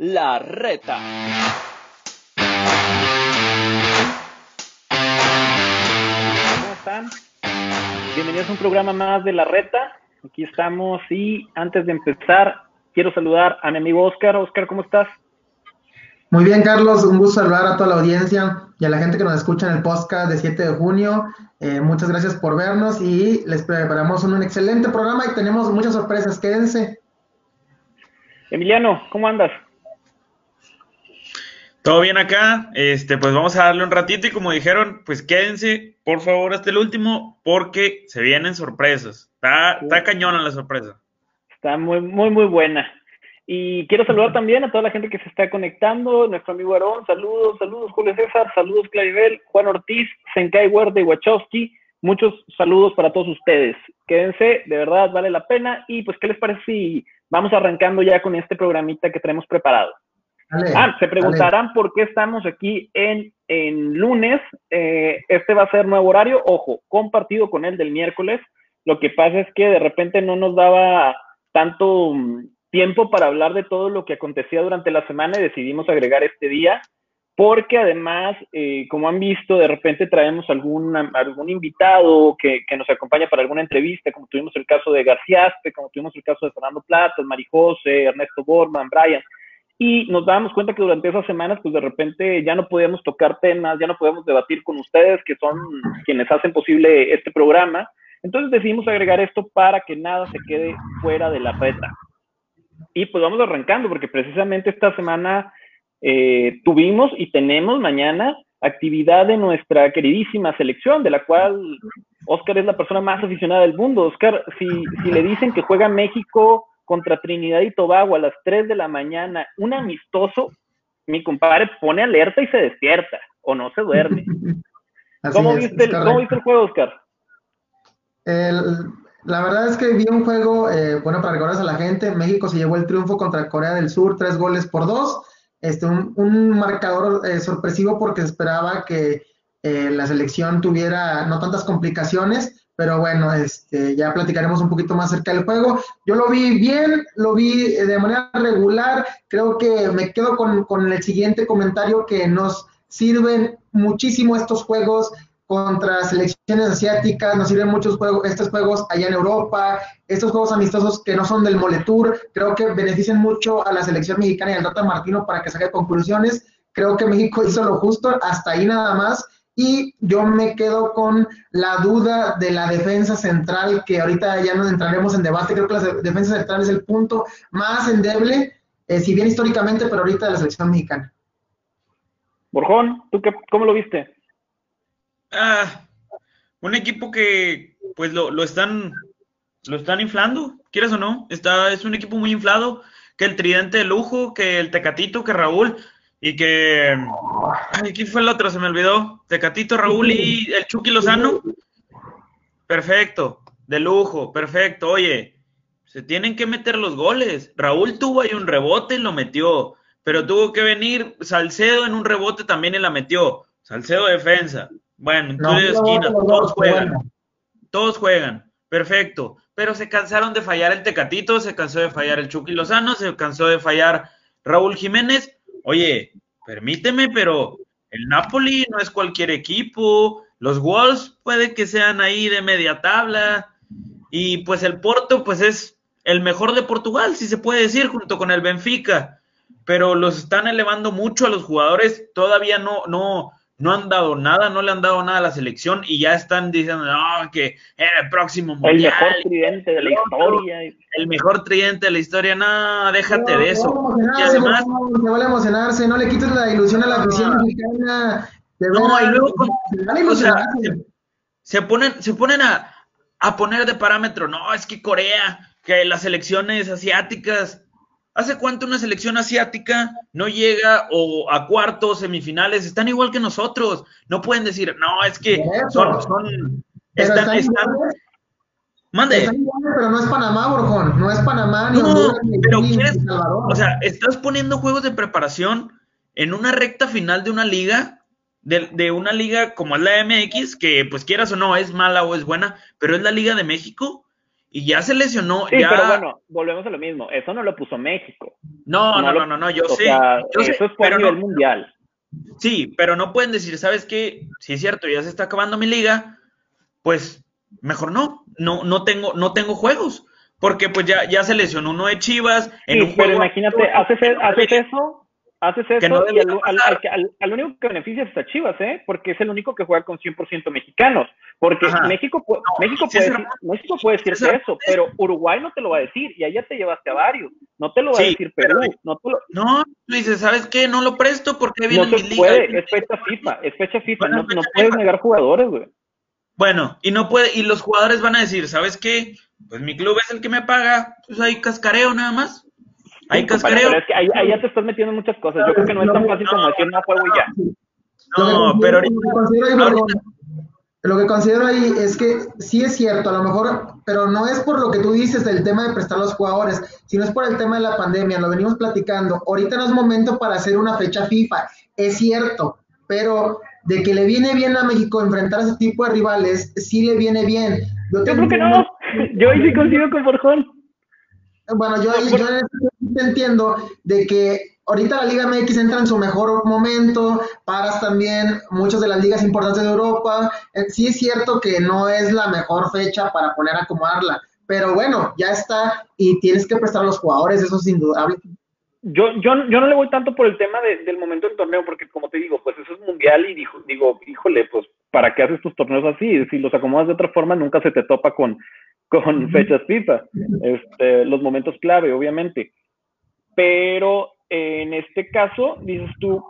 La Reta. ¿Cómo están? Bienvenidos a un programa más de La Reta. Aquí estamos y antes de empezar, quiero saludar a mi amigo Oscar. Oscar, ¿cómo estás? Muy bien, Carlos, un gusto saludar a toda la audiencia y a la gente que nos escucha en el podcast de 7 de junio. Eh, muchas gracias por vernos y les preparamos un, excelente programa y tenemos muchas sorpresas. Quédense. Emiliano, ¿cómo andas? Todo bien acá, este, pues vamos a darle un ratito y como dijeron, pues quédense, por favor, hasta el último, porque se vienen sorpresas. Está, está cañona la sorpresa. Está muy, muy, muy buena. Y quiero saludar también a toda la gente que se está conectando, nuestro amigo Aarón, saludos, saludos Julio César, saludos Claribel, Juan Ortiz, Senkai Huerta y Wachowski, muchos saludos para todos ustedes. Quédense, de verdad vale la pena. Y pues, ¿qué les parece si vamos arrancando ya con este programita que tenemos preparado? Ah, se preguntarán por qué estamos aquí en, en lunes. Eh, este va a ser nuevo horario, ojo, compartido con el del miércoles. Lo que pasa es que de repente no nos daba tanto mm, tiempo para hablar de todo lo que acontecía durante la semana y decidimos agregar este día, porque además, eh, como han visto, de repente traemos algún, algún invitado que, que, nos acompaña para alguna entrevista, como tuvimos el caso de García Aspe, como tuvimos el caso de Fernando Plata, Marijose, Ernesto Borman, Brian, y nos dábamos cuenta que durante esas semanas, pues de repente ya no podíamos tocar temas, ya no podíamos debatir con ustedes, que son quienes hacen posible este programa. Entonces decidimos agregar esto para que nada se quede fuera de la reta. Y pues vamos arrancando, porque precisamente esta semana eh, tuvimos y tenemos mañana actividad de nuestra queridísima selección, de la cual Oscar es la persona más aficionada del mundo. Oscar, si, si le dicen que juega México contra Trinidad y Tobago a las 3 de la mañana, un amistoso, mi compadre pone alerta y se despierta, o no se duerme. ¿Cómo, viste el, ¿Cómo, viste el, juego, Oscar? la verdad es que vi un juego, eh, bueno, para recordarles a la gente, México se llevó el triunfo contra Corea del Sur, tres goles por dos, este, un, marcador eh, sorpresivo porque esperaba que eh, la selección tuviera no tantas complicaciones, pero bueno, este, ya platicaremos un poquito más acerca del juego. Yo lo vi bien, lo vi de manera regular, creo que me quedo con, con el siguiente comentario que nos sirven muchísimo estos juegos contra selecciones asiáticas, nos sirven muchos juegos, estos juegos allá en Europa, estos juegos amistosos que no son del Moletour, creo que benefician mucho a la selección mexicana y al Tata Martino para que saque conclusiones. Creo que México hizo lo justo, hasta ahí nada más. Y yo me quedo con la duda de la defensa central, que ahorita ya nos entraremos en debate. Creo que la defensa central es el punto más endeble, eh, si bien históricamente, pero ahorita de la selección mexicana. Borjón, ¿tú qué, cómo lo viste? Ah, un equipo que pues lo, lo, están lo están inflando, quieres o no, está, es un equipo muy inflado, que el tridente de lujo, que el Tecatito, que Raúl, y que. Ay, ¿quién fue el otro? Se me olvidó. Tecatito, Raúl y el Chucky Lozano. Perfecto, de lujo, perfecto. Oye, se tienen que meter los goles. Raúl tuvo ahí un rebote y lo metió. Pero tuvo que venir Salcedo en un rebote también y la metió. Salcedo defensa. Bueno, entonces esquina, todos juegan. Todos juegan. Perfecto. Pero se cansaron de fallar el Tecatito, se cansó de fallar el Chucky Lozano, se cansó de fallar Raúl Jiménez Oye, permíteme, pero el Napoli no es cualquier equipo. Los Wolves puede que sean ahí de media tabla. Y pues el Porto, pues es el mejor de Portugal, si se puede decir, junto con el Benfica. Pero los están elevando mucho a los jugadores. Todavía no, no, no han dado nada, no le han dado nada a la selección y ya están diciendo no, que era el próximo mundial. El mejor tridente de la historia. El mejor tridente de la historia, no, déjate de eso. y además, se vale emocionarse, no le quites la ilusión a la afición mexicana. No, y luego o sea, se, ponen, se ponen a, a poner de parámetro, no, es que Corea, que las selecciones asiáticas, ¿Hace cuánto una selección asiática no llega o a cuartos, semifinales? Están igual que nosotros. No pueden decir, no, es que son, son están, están, Mande. pero no es Panamá, Borjón. No es Panamá ni no, pero quieres, o sea, estás poniendo juegos de preparación en una recta final de una liga, de, de, una liga como es la MX, que pues quieras o no, es mala o es buena, pero es la Liga de México, y ya se lesionó. Sí, ya... pero bueno, volvemos a lo mismo. Eso no lo puso México. No, no, no, no, no, yo o sé. Sea, yo eso sé, es por nivel no, mundial. Sí, pero no pueden decir, ¿sabes qué? Sí es cierto, ya se está acabando mi liga, pues mejor no, no, no tengo, no tengo juegos, porque pues ya, ya se lesionó uno de Chivas. En Sí, un pero juego, imagínate, haces, haces eso, haces eso no y al, al- al que- al- al único que beneficias es a Chivas, ¿eh? Porque es el único que juega con 100% mexicanos. Porque Ajá. México, pu- México, puede decir, México puede decirte César, eso, pero Uruguay no te lo va a decir y allá te llevaste a varios. No te lo va a decir pero- Perú, no te lo, No, dices, ¿sabes qué? No lo presto porque no viene se mi liga. puede, es fecha FIFA, es fecha FIFA, Bueno, no, fecha no puedes FIFA. negar jugadores, güey. Bueno, y no puede, y los jugadores van a decir, ¿sabes qué? Pues mi club es el que me paga, pues hay cascareo nada más. Hay cascareo. pero es que ahí, ahí ya te estás metiendo en muchas cosas. Yo creo que no es tan fácil como decir no juego y ya. No, Lo que pero ahorita- lo que considero ahí es que sí es cierto, a lo mejor, pero no es por lo que tú dices del tema de prestar a los jugadores, sino es por el tema de la pandemia, lo venimos platicando. Ahorita no es momento para hacer una fecha FIFA, es cierto, pero de que le viene bien a México enfrentar a ese tipo de rivales, sí le viene bien. Yo creo que no. Yo ahí sí coincido con Borjón. Bueno, yo, ese sentido entiendo de que ahorita la Liga MX entra en su mejor momento, paras también muchas de las ligas importantes de Europa. Eh, Sí es cierto que no es la mejor fecha para poner a acomodarla, pero bueno, ya está y tienes que prestar a los jugadores, eso es indudable. Yo, yo, yo no le voy tanto por el tema de- del momento del torneo, porque como te digo, pues eso es mundial y dijo, digo, híjole, pues, ¿para qué haces tus torneos así? Si los acomodas de otra forma, nunca se te topa con, con fechas FIFA. Este, los momentos clave, obviamente. Pero en este caso, dices tú,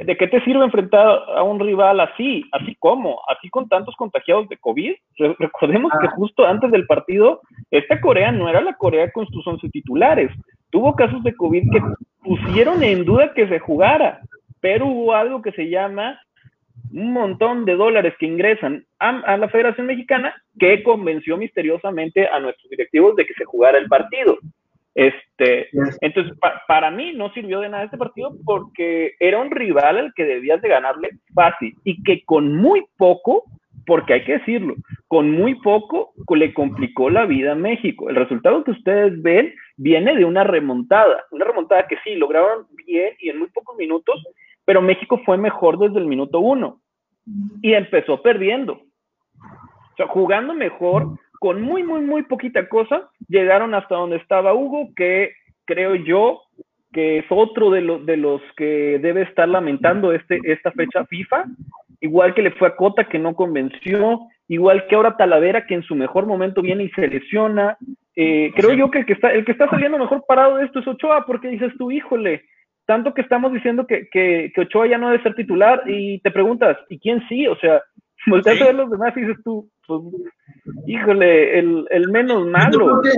¿de qué te sirve enfrentar a un rival así? ¿Así como? ¿Así con tantos contagiados de COVID? Re- recordemos que justo antes del partido, esta Corea no era la Corea con sus 11 titulares. Tuvo casos de COVID que pusieron en duda que se jugara, pero hubo algo que se llama un montón de dólares que ingresan a, a la Federación Mexicana que convenció misteriosamente a nuestros directivos de que se jugara el partido. Este, entonces, pa- para mí no sirvió de nada este partido porque era un rival al que debías de ganarle fácil y que con muy poco, porque hay que decirlo, con muy poco le complicó la vida a México. El resultado que ustedes ven viene de una remontada, una remontada que sí, lograron bien y en muy pocos minutos, pero México fue mejor desde el minuto uno y empezó perdiendo. O sea, jugando mejor, con muy, muy, muy poquita cosa, llegaron hasta donde estaba Hugo, que creo yo que es otro de, los de los que debe estar lamentando este, esta fecha FIFA, igual que le fue a Cota, que no convenció, igual que ahora Talavera, que en su mejor momento viene y se lesiona. Eh, creo Sí. yo que el que, está, el que está saliendo mejor parado de esto es Ochoa, porque dices tú, híjole, tanto que estamos diciendo que, que, que Ochoa ya no debe ser titular y te preguntas, ¿y quién sí? O sea, volteas Sí. a ver los demás y dices tú, pues, híjole, el, el menos Yo malo. creo,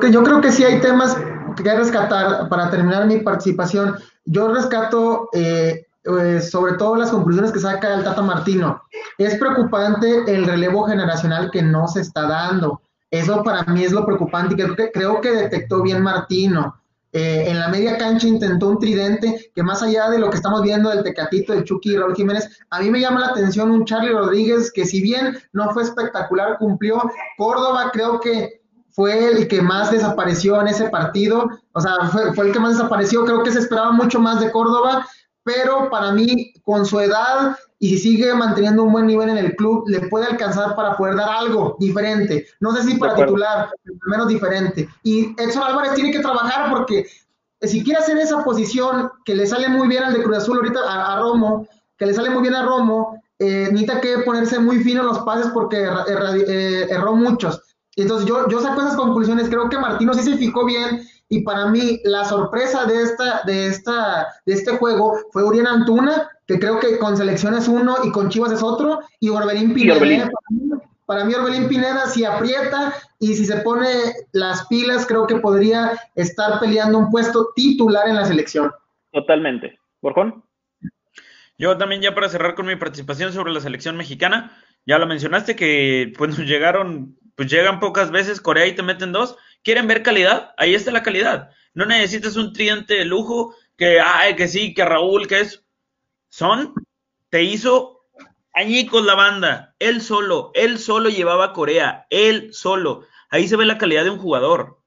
que, yo creo- que sí hay temas que rescatar para terminar mi participación. Yo rescato eh, eh, sobre todo las conclusiones que saca el Tata Martino. Es preocupante el relevo generacional que no se está dando. Eso para mí es lo preocupante y que, creo que detectó bien Martino. Eh, en la media cancha intentó un tridente que más allá de lo que estamos viendo del Tecatito, del Chucky y Raúl Jiménez, a mí me llama la atención un Charlie Rodríguez que si bien no fue espectacular, cumplió. Córdoba creo que fue el que más desapareció en ese partido, o sea, fue, fue el que más desapareció, creo que se esperaba mucho más de Córdoba, pero para mí, con su edad y si sigue manteniendo un buen nivel en el club, le puede alcanzar para poder dar algo diferente. No sé si para titular, pero al menos diferente. Y Edson Álvarez tiene que trabajar porque si quiere hacer esa posición que le sale muy bien al de Cruz Azul ahorita, a, a Romo, que le sale muy bien a Romo, eh, necesita que ponerse muy fino en los pases porque erra- erra- eh, erró muchos. Entonces yo, yo saco esas conclusiones, creo que Martino sí se fijó bien y para mí la sorpresa de esta, de esta, de este juego fue Urián Antuna, que creo que con selección es uno y con Chivas es otro, y Orbelín Pineda. Orbelín. Para, mí, para mí Orbelín Pineda si aprieta y si se pone las pilas, creo que podría estar peleando un puesto titular en la selección. Totalmente. ¿Borjón? Yo también ya para cerrar con mi participación sobre la selección mexicana, ya lo mencionaste que pues nos llegaron, pues llegan pocas veces Corea y te meten dos. ¿Quieren ver calidad? Ahí está la calidad. No necesitas un tridente de lujo que, ay, que sí, que Raúl, que es. Son, te hizo añicos la banda. Él solo, él solo llevaba a Corea, él solo. ahí se ve la calidad de un jugador.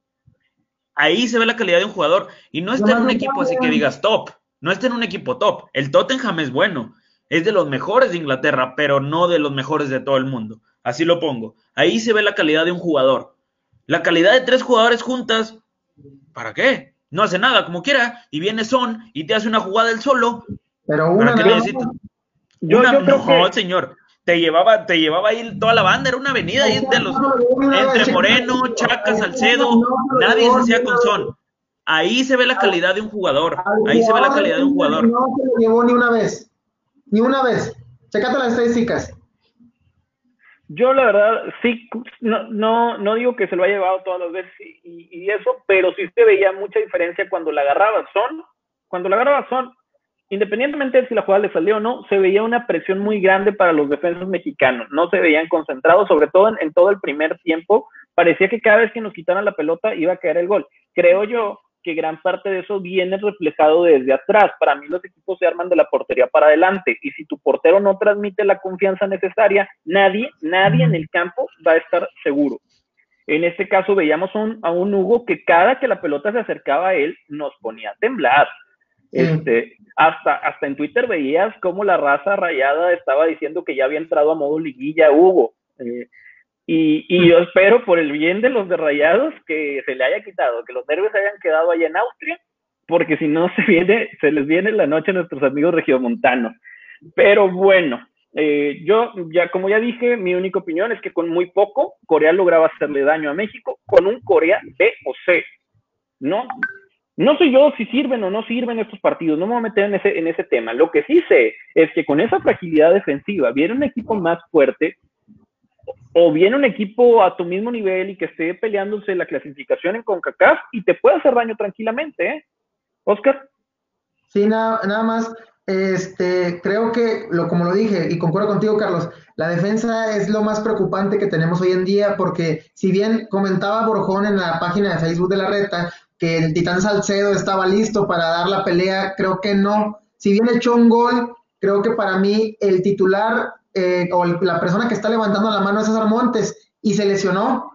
Ahí se ve la calidad de un jugador. Y no está en un equipo así que digas top. No está en un equipo top. El Tottenham es bueno. Es de los mejores de Inglaterra, pero no de los mejores de todo el mundo. Así lo pongo. Ahí se ve la calidad de un jugador. La calidad de tres jugadores juntas, ¿para qué? No hace nada como quiera. Y viene Son y te hace una jugada él solo. Pero una, ¿Para qué necesitas? Una, no, señor te llevaba, te llevaba ahí toda la banda, era una avenida ahí de los, entre Moreno, Chaca, Salcedo, nadie se hacía con son. Ahí se ve la calidad de un jugador, ahí se ve la calidad de un jugador. No se lo llevó ni una vez, ni una vez. Checate las estadísticas. Yo la verdad sí, no, no, no digo que se lo haya llevado todas las veces y, y, eso, pero sí se veía mucha diferencia cuando la agarraba Son, cuando la agarraba Son, independientemente de si la jugada le salió o no, se veía una presión muy grande para los defensores mexicanos. No se veían concentrados, sobre todo en, todo el primer tiempo. Parecía que cada vez que nos quitaran la pelota iba a caer el gol. Creo yo que gran parte de eso viene reflejado desde atrás. Para mí los equipos se arman de la portería para adelante y si tu portero no transmite la confianza necesaria, nadie, nadie en el campo va a estar seguro. En este caso veíamos a un Hugo que cada que la pelota se acercaba a él nos ponía a temblar. Este, hasta, hasta en Twitter veías cómo la raza rayada estaba diciendo que ya había entrado a modo liguilla Hugo. Eh, y, y, yo espero por el bien de los de rayados que se le haya quitado, que los nervios hayan quedado allá en Austria, porque si no se viene, se les viene la noche a nuestros amigos regiomontanos. Pero bueno, eh, yo ya, como ya dije, mi única opinión es que con muy poco Corea lograba hacerle daño a México con un Corea B o C. No, no sé yo si sirven o no sirven estos partidos, no me voy a meter en ese, en ese tema. Lo que sí sé es que con esa fragilidad defensiva viene un equipo más fuerte o viene un equipo a tu mismo nivel y que esté peleándose la clasificación en CONCACAF y te puede hacer daño tranquilamente, ¿eh? Oscar. Sí, nada, nada más. Este, creo que, lo, como lo dije, y concuerdo contigo, Carlos, la defensa es lo más preocupante que tenemos hoy en día, porque si bien comentaba Borjón en la página de Facebook de la Reta, que el Titán Salcedo estaba listo para dar la pelea, creo que no. Si bien echó un gol, creo que para mí el titular eh, o la persona que está levantando la mano es César Montes y se lesionó.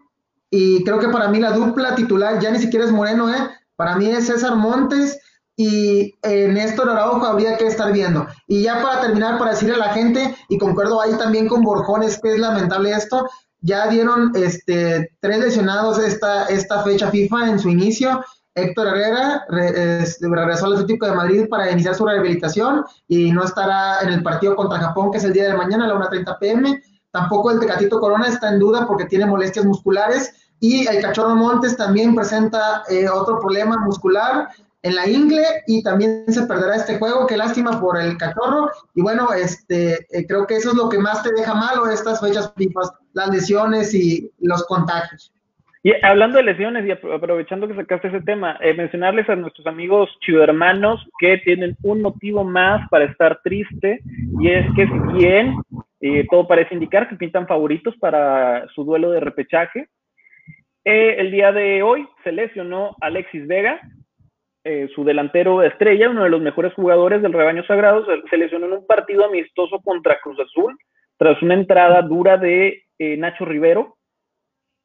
Y creo que para mí la dupla titular ya ni siquiera es Moreno, ¿eh? Para mí es César Montes y eh, Néstor Araujo habría que estar viendo. Y ya para terminar, para decirle a la gente, y concuerdo ahí también con Borjones, que es lamentable esto, ya dieron este, tres lesionados esta, esta fecha FIFA en su inicio Héctor Herrera regresó al Atlético de Madrid para iniciar su rehabilitación y no estará en el partido contra Japón, que es el día de mañana a la 1.30 pm. Tampoco el Tecatito Corona está en duda porque tiene molestias musculares. Y el Cachorro Montes también presenta eh, otro problema muscular en la ingle y también se perderá este juego. Qué lástima por el Cachorro. Y bueno, este, eh, creo que eso es lo que más te deja malo estas fechas las lesiones y los contagios. Y hablando de lesiones y aprovechando que sacaste ese tema, eh, mencionarles a nuestros amigos chivermanos que tienen un motivo más para estar triste y es que si bien eh, todo parece indicar que pintan favoritos para su duelo de repechaje, eh, el día de hoy se lesionó Alexis Vega, su delantero estrella, uno de los mejores jugadores del rebaño sagrado, se lesionó en un partido amistoso contra Cruz Azul tras una entrada dura de Nacho Rivero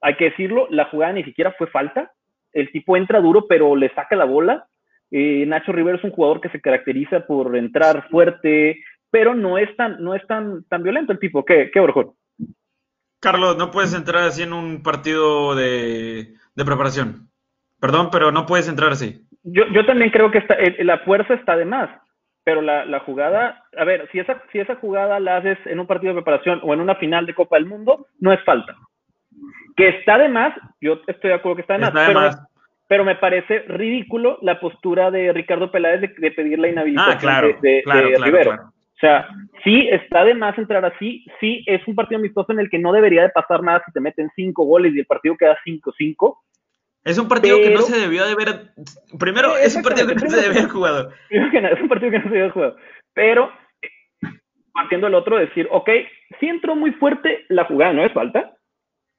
hay que decirlo, la jugada ni siquiera fue falta. El tipo entra duro, pero le saca la bola. Eh, Nacho Rivero es un jugador que se caracteriza por entrar fuerte, pero no es tan, no es tan, tan violento el tipo. ¿Qué, qué Orjón? Carlos, no puedes entrar así en un partido de, preparación. Perdón, pero no puedes entrar así. Yo, yo también creo que está, la fuerza está de más, pero la, la, jugada, a ver, si esa, si esa jugada la haces en un partido de preparación o en una final de Copa del Mundo, no es falta. Que está de más, yo estoy de acuerdo que está de más, pero, Me, parece ridículo la postura de Ricardo Peláez de, pedir la inhabilitación ah, de, Rivero. O sea, sí está de más entrar así, sí es un partido amistoso en el que no debería de pasar nada si te meten cinco goles y el partido queda 5-5. Es un partido que no se debió de haber. Primero, es un partido que no se debió haber jugado. Es un partido que no se debió haber jugado. Pero, haciendo el otro, decir, ok, sí entró muy fuerte la jugada, no es falta,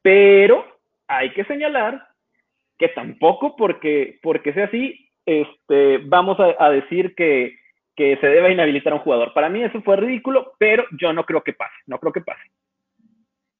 pero hay que señalar que tampoco porque, porque sea así, este, vamos a, decir que, que, se debe inhabilitar a un jugador. Para mí eso fue ridículo, pero yo no creo que pase, no creo que pase.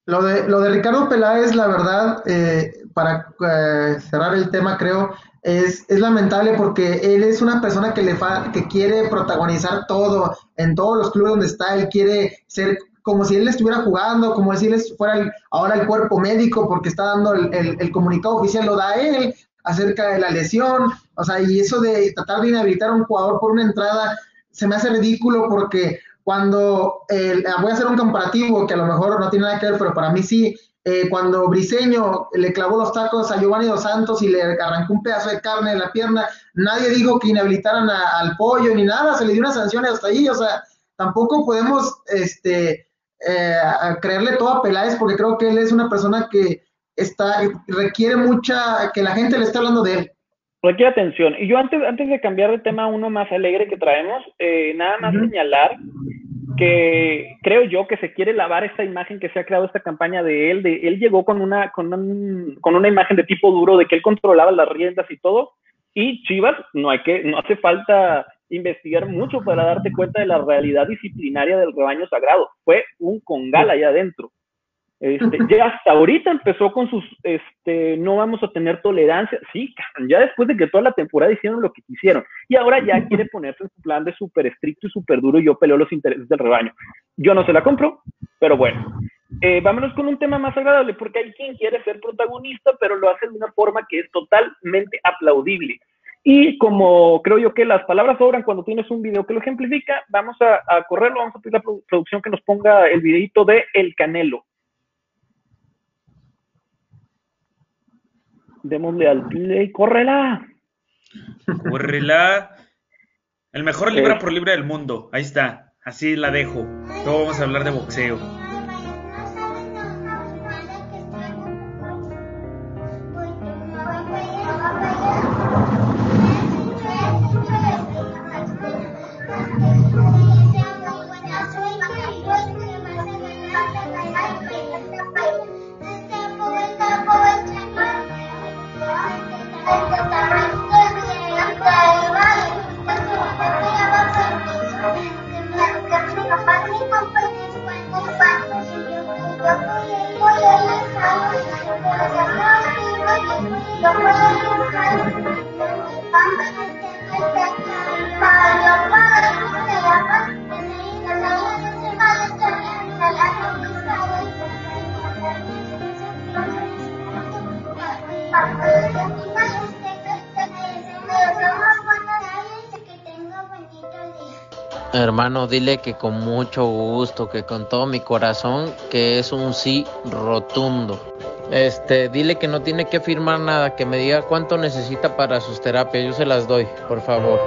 Lo de, lo de Ricardo Peláez, la verdad, eh, para eh, cerrar el tema, creo, es, es, lamentable porque él es una persona que, le fa, que quiere protagonizar todo en todos los clubes donde está, él quiere ser como si él estuviera jugando, como si él fuera el, ahora el cuerpo médico porque está dando el, comunicado oficial, lo da él acerca de la lesión, o sea, y eso de tratar de inhabilitar a un jugador por una entrada se me hace ridículo porque cuando, eh, voy a hacer un comparativo que a lo mejor no tiene nada que ver, pero para mí sí, eh, cuando Briseño le clavó los tacos a Giovanni Dos Santos y le arrancó un pedazo de carne en la pierna, nadie dijo que inhabilitaran al pollo ni nada, se le dio una sanción hasta ahí, o sea, tampoco podemos este, eh, creerle todo a Peláez porque creo que él es una persona que está, requiere mucha, que la gente le esté hablando de él. Requiere atención. Y yo antes, antes de cambiar de tema a uno más alegre que traemos, eh, nada más uh -huh. señalar que creo yo que se quiere lavar esta imagen que se ha creado esta campaña de él, de él llegó con una, con, un, con una imagen de tipo duro, de que él controlaba las riendas y todo, y Chivas no hay que, no hace falta investigar mucho para darte cuenta de la realidad disciplinaria del rebaño sagrado, fue un congal allá adentro. Este, ya hasta ahorita empezó con sus, este, no vamos a tener tolerancia. Sí, ya después de que toda la temporada hicieron lo que quisieron. Y ahora ya quiere ponerse en su plan de súper estricto y súper duro y yo peleo los intereses del rebaño. Yo no se la compro, pero bueno. Eh, vámonos con un tema más agradable, porque hay quien quiere ser protagonista, pero lo hace de una forma que es totalmente aplaudible. Y como creo yo que las palabras sobran cuando tienes un video que lo ejemplifica, vamos a, a correrlo, vamos a pedir a la producción que nos ponga el videito de El Canelo. démosle al play, córrela. Córrela. El mejor libra por libra del mundo. Ahí está. Así la dejo. Luego vamos a hablar de boxeo. Hermano, dile que con mucho gusto, que con todo mi corazón, que es un sí rotundo. Este, dile que no tiene que firmar nada, que me diga cuánto necesita para sus terapias, yo se las doy, por favor.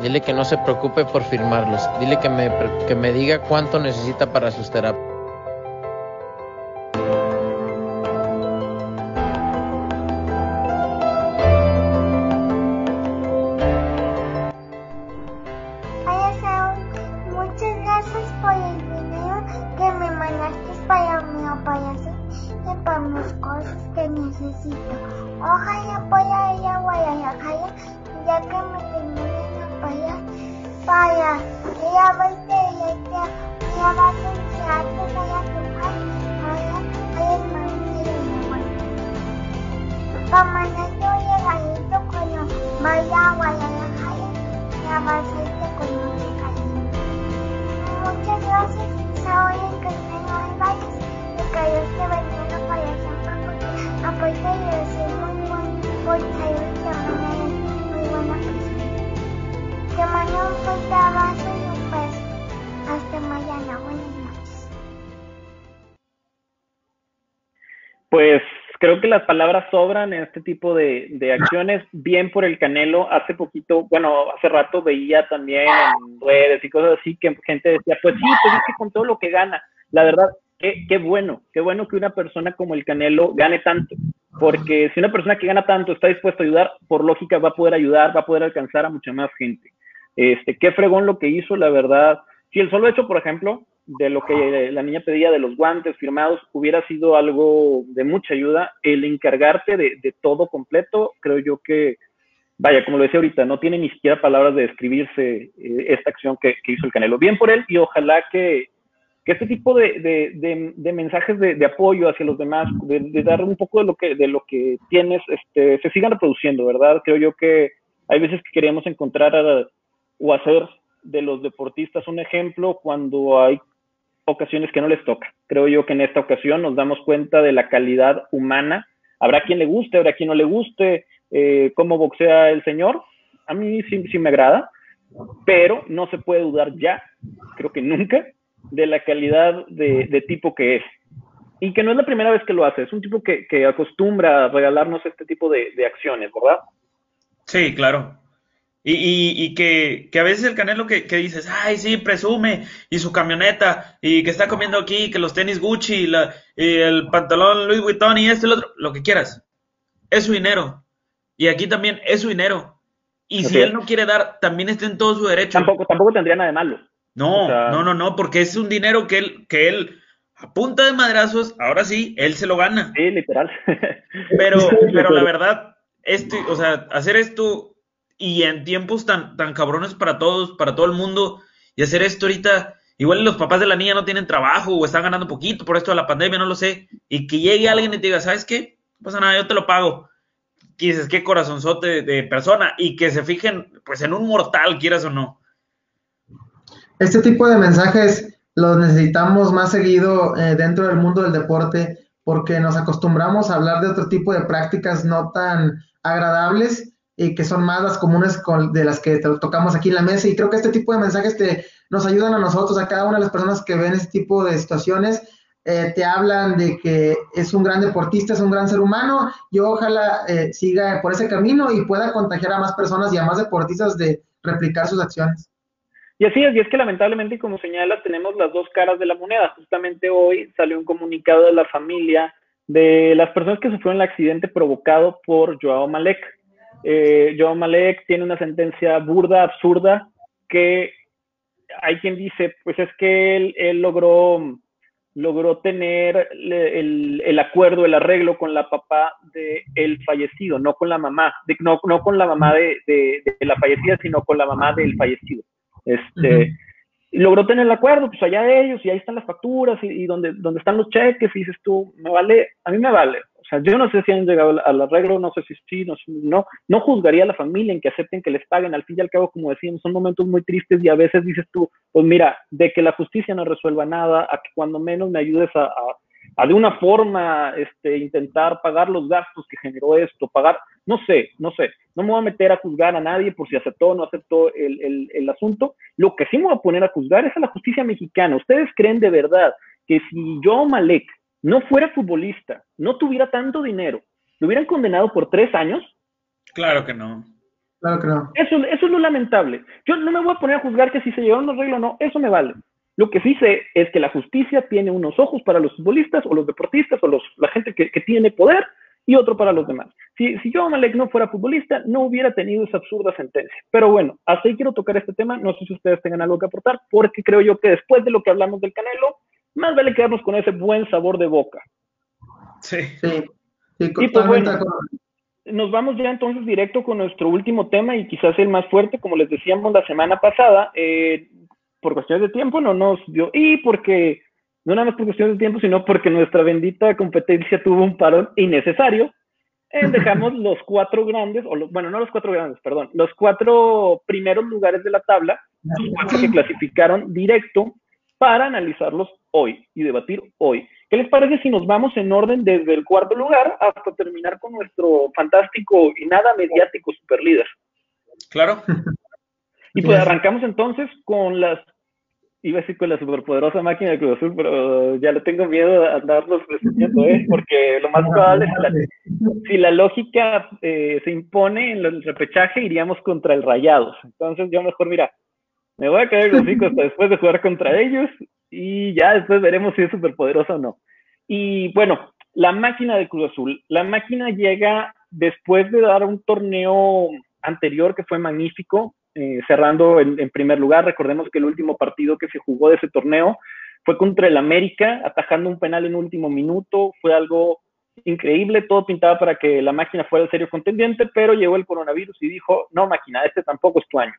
Dile que no se preocupe por firmarlos. Dile que me, que me diga cuánto necesita para sus terapias. Pues creo que las palabras sobran en este tipo de, de, acciones, bien por el Canelo. Hace poquito, bueno, hace rato veía también en redes y cosas así que gente decía, pues sí, pues es que con todo lo que gana, la verdad, qué, qué bueno, qué bueno que una persona como el Canelo gane tanto, porque si una persona que gana tanto está dispuesta a ayudar, por lógica va a poder ayudar, va a poder alcanzar a mucha más gente. Este, qué fregón lo que hizo, la verdad. Si el solo hecho, por ejemplo, de lo que la niña pedía de los guantes firmados hubiera sido algo de mucha ayuda. El encargarte de, de, todo completo, creo yo que, vaya, como lo decía ahorita, no tiene ni siquiera palabras de describirse eh, esta acción que, que, hizo el Canelo. Bien por él y ojalá que, que este tipo de, mensajes de, apoyo hacia los demás, de, dar un poco de lo que, de lo que tienes, este, se sigan reproduciendo, ¿verdad? Creo yo que hay veces que queremos encontrar o hacer de los deportistas un ejemplo cuando hay ocasiones que no les toca. Creo yo que en esta ocasión nos damos cuenta de la calidad humana. Habrá quien le guste, habrá quien no le guste eh, cómo boxea el señor. A mí sí, sí me agrada, pero no se puede dudar ya, creo que nunca, de la calidad de, tipo que es. Y que no es la primera vez que lo hace, es un tipo que, acostumbra a regalarnos este tipo de, de acciones, ¿verdad? Sí, claro. Y, que, a veces el Canelo que, que, dices, ay, sí, presume, y su camioneta, y que está comiendo aquí, que los tenis Gucci, y, el pantalón Louis Vuitton y este y el otro, lo que quieras. Es su dinero. Y aquí también es su dinero. Y si él no quiere dar, también está en todo su derecho. Tampoco, tampoco tendría nada de malo. No, no, no, no, porque es un dinero que él, que él, a punta de madrazos, ahora sí, él se lo gana. Sí, literal. Pero, pero la verdad, este, o sea, hacer esto y en tiempos tan, tan cabrones para todos, para todo el mundo, y hacer esto ahorita, igual los papás de la niña no tienen trabajo o están ganando poquito por esto de la pandemia, no lo sé, y que llegue alguien y te diga, ¿sabes qué? No pasa nada, yo te lo pago. Y dices, qué corazonzote de, persona, y que se fijen, pues, en un mortal, quieras o no. Este tipo de mensajes los necesitamos más seguido eh, dentro del mundo del deporte, porque nos acostumbramos a hablar de otro tipo de prácticas no tan agradables y que son más las comunes de las que tocamos aquí en la mesa. Y creo que este tipo de mensajes te, nos ayudan a nosotros, a cada una de las personas que ven este tipo de situaciones. Eh, te hablan de que es un gran deportista, es un gran ser humano y ojalá eh, siga por ese camino y pueda contagiar a más personas y a más deportistas de replicar sus acciones. Y así es, y es que lamentablemente, como señala, tenemos las dos caras de la moneda. Justamente hoy salió un comunicado de la familia de las personas que sufrieron el accidente provocado por Joao Malek. Eh, Joao Malek tiene una sentencia burda, absurda, que hay quien dice, pues es que él, logró, logró tener el, acuerdo, el arreglo con la papá del el fallecido, no con la mamá, no, no con la mamá de, la fallecida, sino con la mamá del fallecido. Este, Logró tener el acuerdo, pues allá de ellos, y ahí están las facturas, y, y donde, donde están los cheques, y dices tú, me vale, a mí me vale, yo no sé si han llegado al arreglo, no sé si sí, no, no, no juzgaría a la familia en que acepten que les paguen. Al fin y al cabo, como decíamos, son momentos muy tristes y a veces dices tú, pues mira, de que la justicia no resuelva nada, a que cuando menos me ayudes a, de una forma este, intentar pagar los gastos que generó esto, pagar, no sé, no sé, no me voy a meter a juzgar a nadie por si aceptó o no aceptó el, el, el asunto. Lo que sí me voy a poner a juzgar es a la justicia mexicana. ¿Ustedes creen de verdad que si yo, Malek, no fuera futbolista, no tuviera tanto dinero, ¿lo hubieran condenado por tres años? Claro que no. Claro que no. Eso, eso es lo lamentable. Yo no me voy a poner a juzgar que si se llevaron los arreglo o no, eso me vale. Lo que sí sé es que la justicia tiene unos ojos para los futbolistas o los deportistas o los, la gente que, tiene poder y otro para los demás. Si, si yo, Malek, no fuera futbolista, no hubiera tenido esa absurda sentencia. Pero bueno, hasta ahí quiero tocar este tema. No sé si ustedes tengan algo que aportar, porque creo yo que después de lo que hablamos del Canelo, más vale quedarnos con ese buen sabor de boca. Sí. Sí, sí y pues bueno, nos vamos ya entonces directo con nuestro último tema y quizás el más fuerte, como les decíamos la semana pasada, eh, por cuestiones de tiempo no nos dio, y porque, no nada más por cuestiones de tiempo, sino porque nuestra bendita competencia tuvo un parón innecesario, eh, dejamos los cuatro grandes, o bueno, no los cuatro grandes, perdón, los cuatro primeros lugares de la tabla, los cuatro que clasificaron directo para analizarlos hoy y debatir hoy. ¿Qué les parece si nos vamos en orden desde el cuarto lugar hasta terminar con nuestro fantástico y nada mediático super líder? Claro. Y pues arrancamos entonces con las, iba a decir con la superpoderosa máquina de Cruz Azul, pero ya le tengo miedo a andarlos resumiendo, ¿eh? porque lo más probable es que si la lógica eh, se impone en el repechaje, iríamos contra el Rayados. Entonces yo mejor, mira, me voy a caer los hijos hasta después de jugar contra ellos y ya después veremos si es superpoderoso o no. Y bueno, la máquina de Cruz Azul. La máquina llega después de dar un torneo anterior que fue magnífico, eh, cerrando en, en, primer lugar. Recordemos que el último partido que se jugó de ese torneo fue contra el América, atajando un penal en último minuto. Fue algo increíble, todo pintaba para que la máquina fuera el serio contendiente, pero llegó el coronavirus y dijo, no máquina, este tampoco es tu año.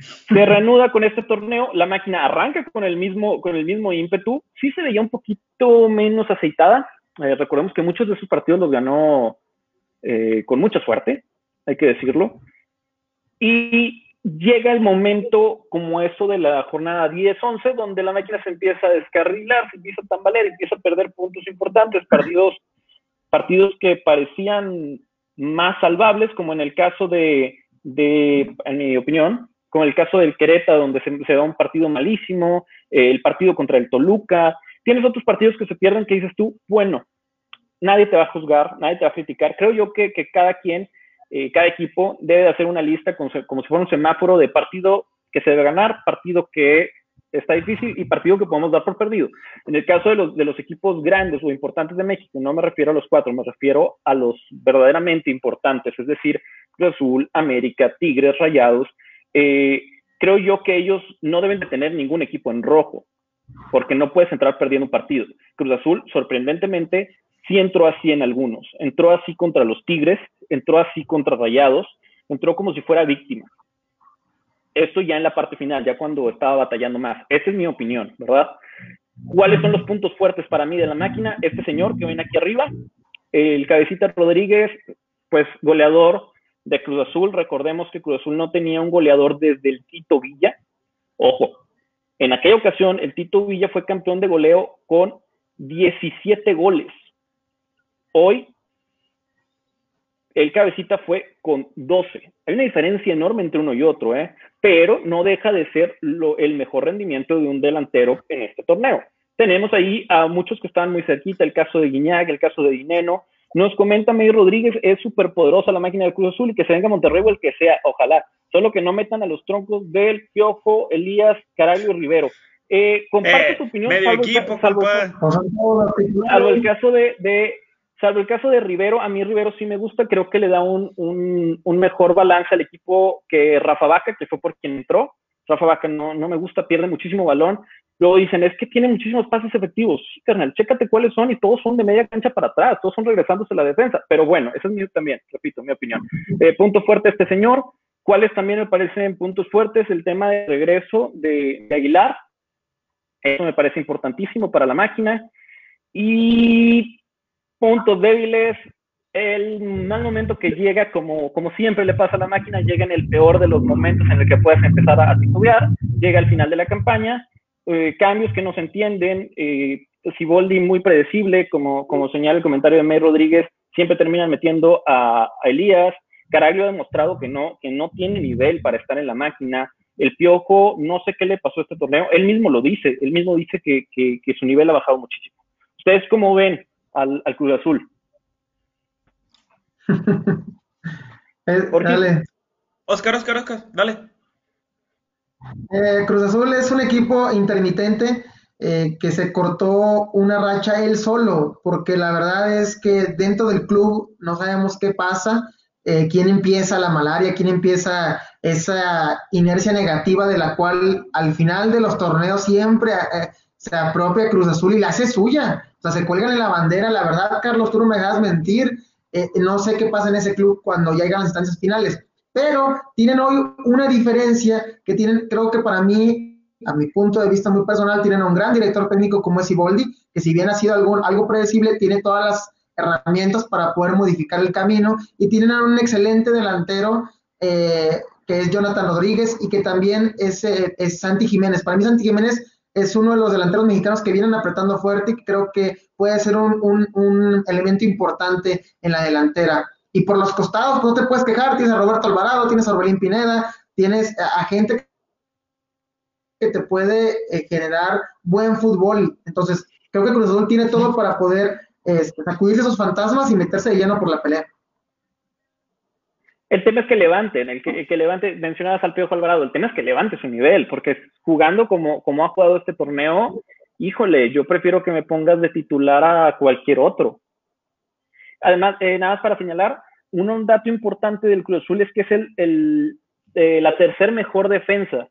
Se reanuda con este torneo, la máquina arranca con el mismo, con el mismo ímpetu, sí se veía un poquito menos aceitada. Eh, recordemos que muchos de esos partidos los ganó eh, con mucha suerte, hay que decirlo. Y llega el momento como eso de la jornada 10-11, donde la máquina se empieza a descarrilar, se empieza a tambalear, empieza a perder puntos importantes, partidos, partidos que parecían más salvables, como en el caso de, de en mi opinión, como el caso del Querétaro, donde se, da un partido malísimo, eh, el partido contra el Toluca. Tienes otros partidos que se pierden que dices tú, bueno, nadie te va a juzgar, nadie te va a criticar. Creo yo que, cada quien eh, cada equipo debe de hacer una lista como, como, si fuera un semáforo de partido que se debe ganar, partido que está difícil y partido que podemos dar por perdido. En el caso de los, de los equipos grandes o importantes de México, no me refiero a los cuatro, me refiero a los verdaderamente importantes, es decir, Cruz Azul, América, Tigres, Rayados. Eh, creo yo que ellos no deben de tener ningún equipo en rojo, porque no puedes entrar perdiendo un partido. Cruz Azul, sorprendentemente, sí entró así en algunos. Entró así contra los Tigres, entró así contra Rayados, entró como si fuera víctima. Esto ya en la parte final, ya cuando estaba batallando más. Esa es mi opinión, ¿verdad? ¿Cuáles son los puntos fuertes para mí de la máquina? Este señor que viene aquí arriba, el cabecita Rodríguez, pues goleador de Cruz Azul. Recordemos que Cruz Azul no tenía un goleador desde el Tito Villa. Ojo, en aquella ocasión el Tito Villa fue campeón de goleo con 17 goles. Hoy, el cabecita fue con 12. Hay una diferencia enorme entre uno y otro, ¿eh? pero no deja de ser el mejor rendimiento de un delantero en este torneo. Tenemos ahí a muchos que están muy cerquita, el caso de Guiñac, el caso de Dineno. Nos comenta May Rodríguez, es súper poderosa la máquina del Cruz Azul y que se venga a Monterrey o el que sea, ojalá. Solo que no metan a los troncos del Piojo, Elías, Caraglio y Rivero. Eh, comparte eh, tu opinión. Medio equipo, salvo, salvo, el caso de, de Salvo el caso de Rivero, a mí Rivero sí me gusta, creo que le da un, un, mejor balance al equipo que Rafa Vaca, que fue por quien entró. Rafa Vaca no, no me gusta, pierde muchísimo balón. Luego dicen, es que tiene muchísimos pases efectivos. Sí, carnal, chécate cuáles son y todos son de media cancha para atrás, todos son regresándose a la defensa. Pero bueno, esa es mi también, repito, mi opinión. Eh, punto fuerte este señor. ¿Cuáles también me parecen puntos fuertes? El tema de regreso de, de Aguilar. Eso me parece importantísimo para la máquina. Y puntos débiles, el mal momento que llega, como, como siempre le pasa a la máquina, llega en el peor de los momentos en el que puedes empezar a titubear, llega al final de la campaña, eh, cambios que no se entienden, eh, Siboldi muy predecible, como, como señala el comentario de May Rodríguez, siempre terminan metiendo a, Elías, Caraglio ha demostrado que no, que no tiene nivel para estar en la máquina, el Piojo, no sé qué le pasó a este torneo, él mismo lo dice, él mismo dice que, que, que su nivel ha bajado muchísimo. ¿Ustedes cómo ven al, Cruz Azul. Dale. Oscar, Oscar, Oscar, dale. Eh, Cruz Azul es un equipo intermitente eh, que se cortó una racha él solo, porque la verdad es que dentro del club no sabemos qué pasa, quién empieza la malaria, quién empieza esa inercia negativa de la cual al final de los torneos siempre se apropia Cruz Azul y la hace suya se cuelgan en la bandera. La verdad, Carlos, tú no me dejas mentir. Eh, no sé qué pasa en ese club cuando llegan las instancias finales. Pero tienen hoy una diferencia que tienen, creo que para mí, a mi punto de vista muy personal, tienen a un gran director técnico como es Iboldi, que si bien ha sido algo, algo predecible, tiene todas las herramientas para poder modificar el camino y tienen a un excelente delantero eh, que es Jonathan Rodríguez y que también es, eh, es Santi Jiménez. Para mí Santi Jiménez es uno de los delanteros mexicanos que vienen apretando fuerte y creo que puede ser un, elemento importante en la delantera. Y por los costados, pues no te puedes quejar, tienes a Roberto Alvarado, tienes a Orbelín Pineda, tienes a, gente que te puede eh, generar buen fútbol. Entonces, creo que Cruz Azul tiene todo para poder este, sacudirse esos fantasmas y meterse de lleno por la pelea. El tema es que levanten, el que, que levante, mencionabas al Piojo Alvarado, el tema es que levante su nivel, porque jugando como, como ha jugado este torneo, híjole, yo prefiero que me pongas de titular a cualquier otro. Además, eh, nada más para señalar, un, dato importante del Cruz Azul es que es el, el eh, la tercer mejor defensa.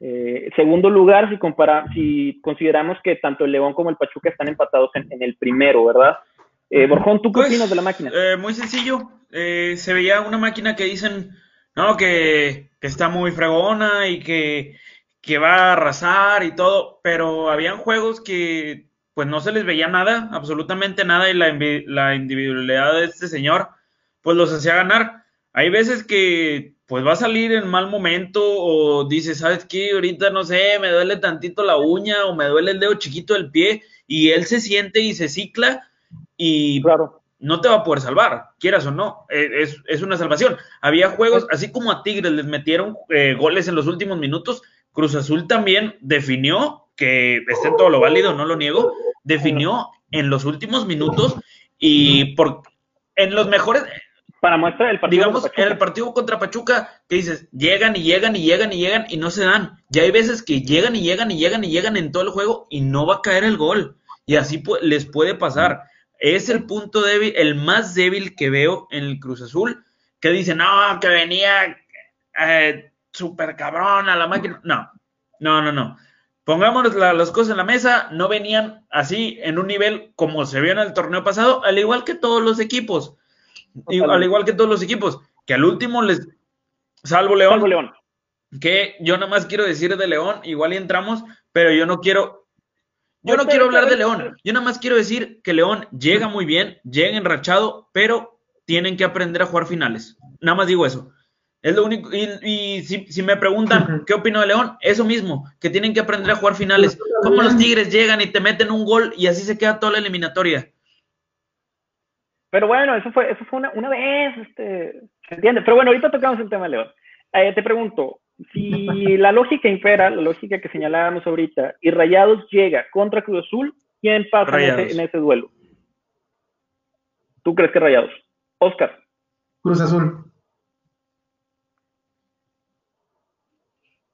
Eh, segundo lugar, si, compara, si consideramos que tanto el León como el Pachuca están empatados en, en el primero, ¿verdad? Eh, Borjón, ¿tú qué pues, opinas de la máquina? Eh, muy sencillo. Eh, se veía una máquina que dicen, no, que, que está muy fregona y que, que va a arrasar y todo, pero habían juegos que pues no se les veía nada, absolutamente nada, y la, la individualidad de este señor pues los hacía ganar. Hay veces que pues va a salir en mal momento o dice, ¿sabes qué? Ahorita no sé, me duele tantito la uña o me duele el dedo chiquito del pie y él se siente y se cicla y Claro. no te va a poder salvar, quieras o no, eh, es, es una salvación. Había juegos, así como a Tigres les metieron eh, goles en los últimos minutos, Cruz Azul también definió, que está en todo lo válido, no lo niego, definió en los últimos minutos y por, en los mejores, Para muestra el partido. digamos, en el partido contra Pachuca, que dices, llegan y llegan y llegan y llegan y no se dan. Ya hay veces que llegan y llegan y llegan y llegan en todo el juego y no va a caer el gol. Y así pu- les puede pasar. Es el punto débil, el más débil que veo en el Cruz Azul, que dice, no, que venía eh, súper cabrón a la máquina. No, no, no, no. Pongamos la- las cosas en la mesa, no venían así en un nivel como se vio en el torneo pasado, al igual que todos los equipos. Y- al igual que todos los equipos, que al último les, salvo León, Salvo León. que yo nada más quiero decir de León, igual y entramos, pero yo no quiero, yo no quiero hablar de León, yo nada más quiero decir que León llega muy bien, llega enrachado, pero tienen que aprender a jugar finales. Nada más digo eso. Es lo único, y, y si, si me preguntan qué opino de León, eso mismo, que tienen que aprender a jugar finales. Como los Tigres llegan y te meten un gol y así se queda toda la eliminatoria. Pero bueno, eso fue, eso fue una, una vez, este, ¿se entiende? Pero bueno, ahorita tocamos el tema de León. Eh, te pregunto, si la lógica impera, la lógica que señalábamos ahorita, y Rayados llega contra Cruz Azul, ¿quién pasa en ese, en ese duelo? ¿Tú crees que Rayados? Oscar. Cruz Azul.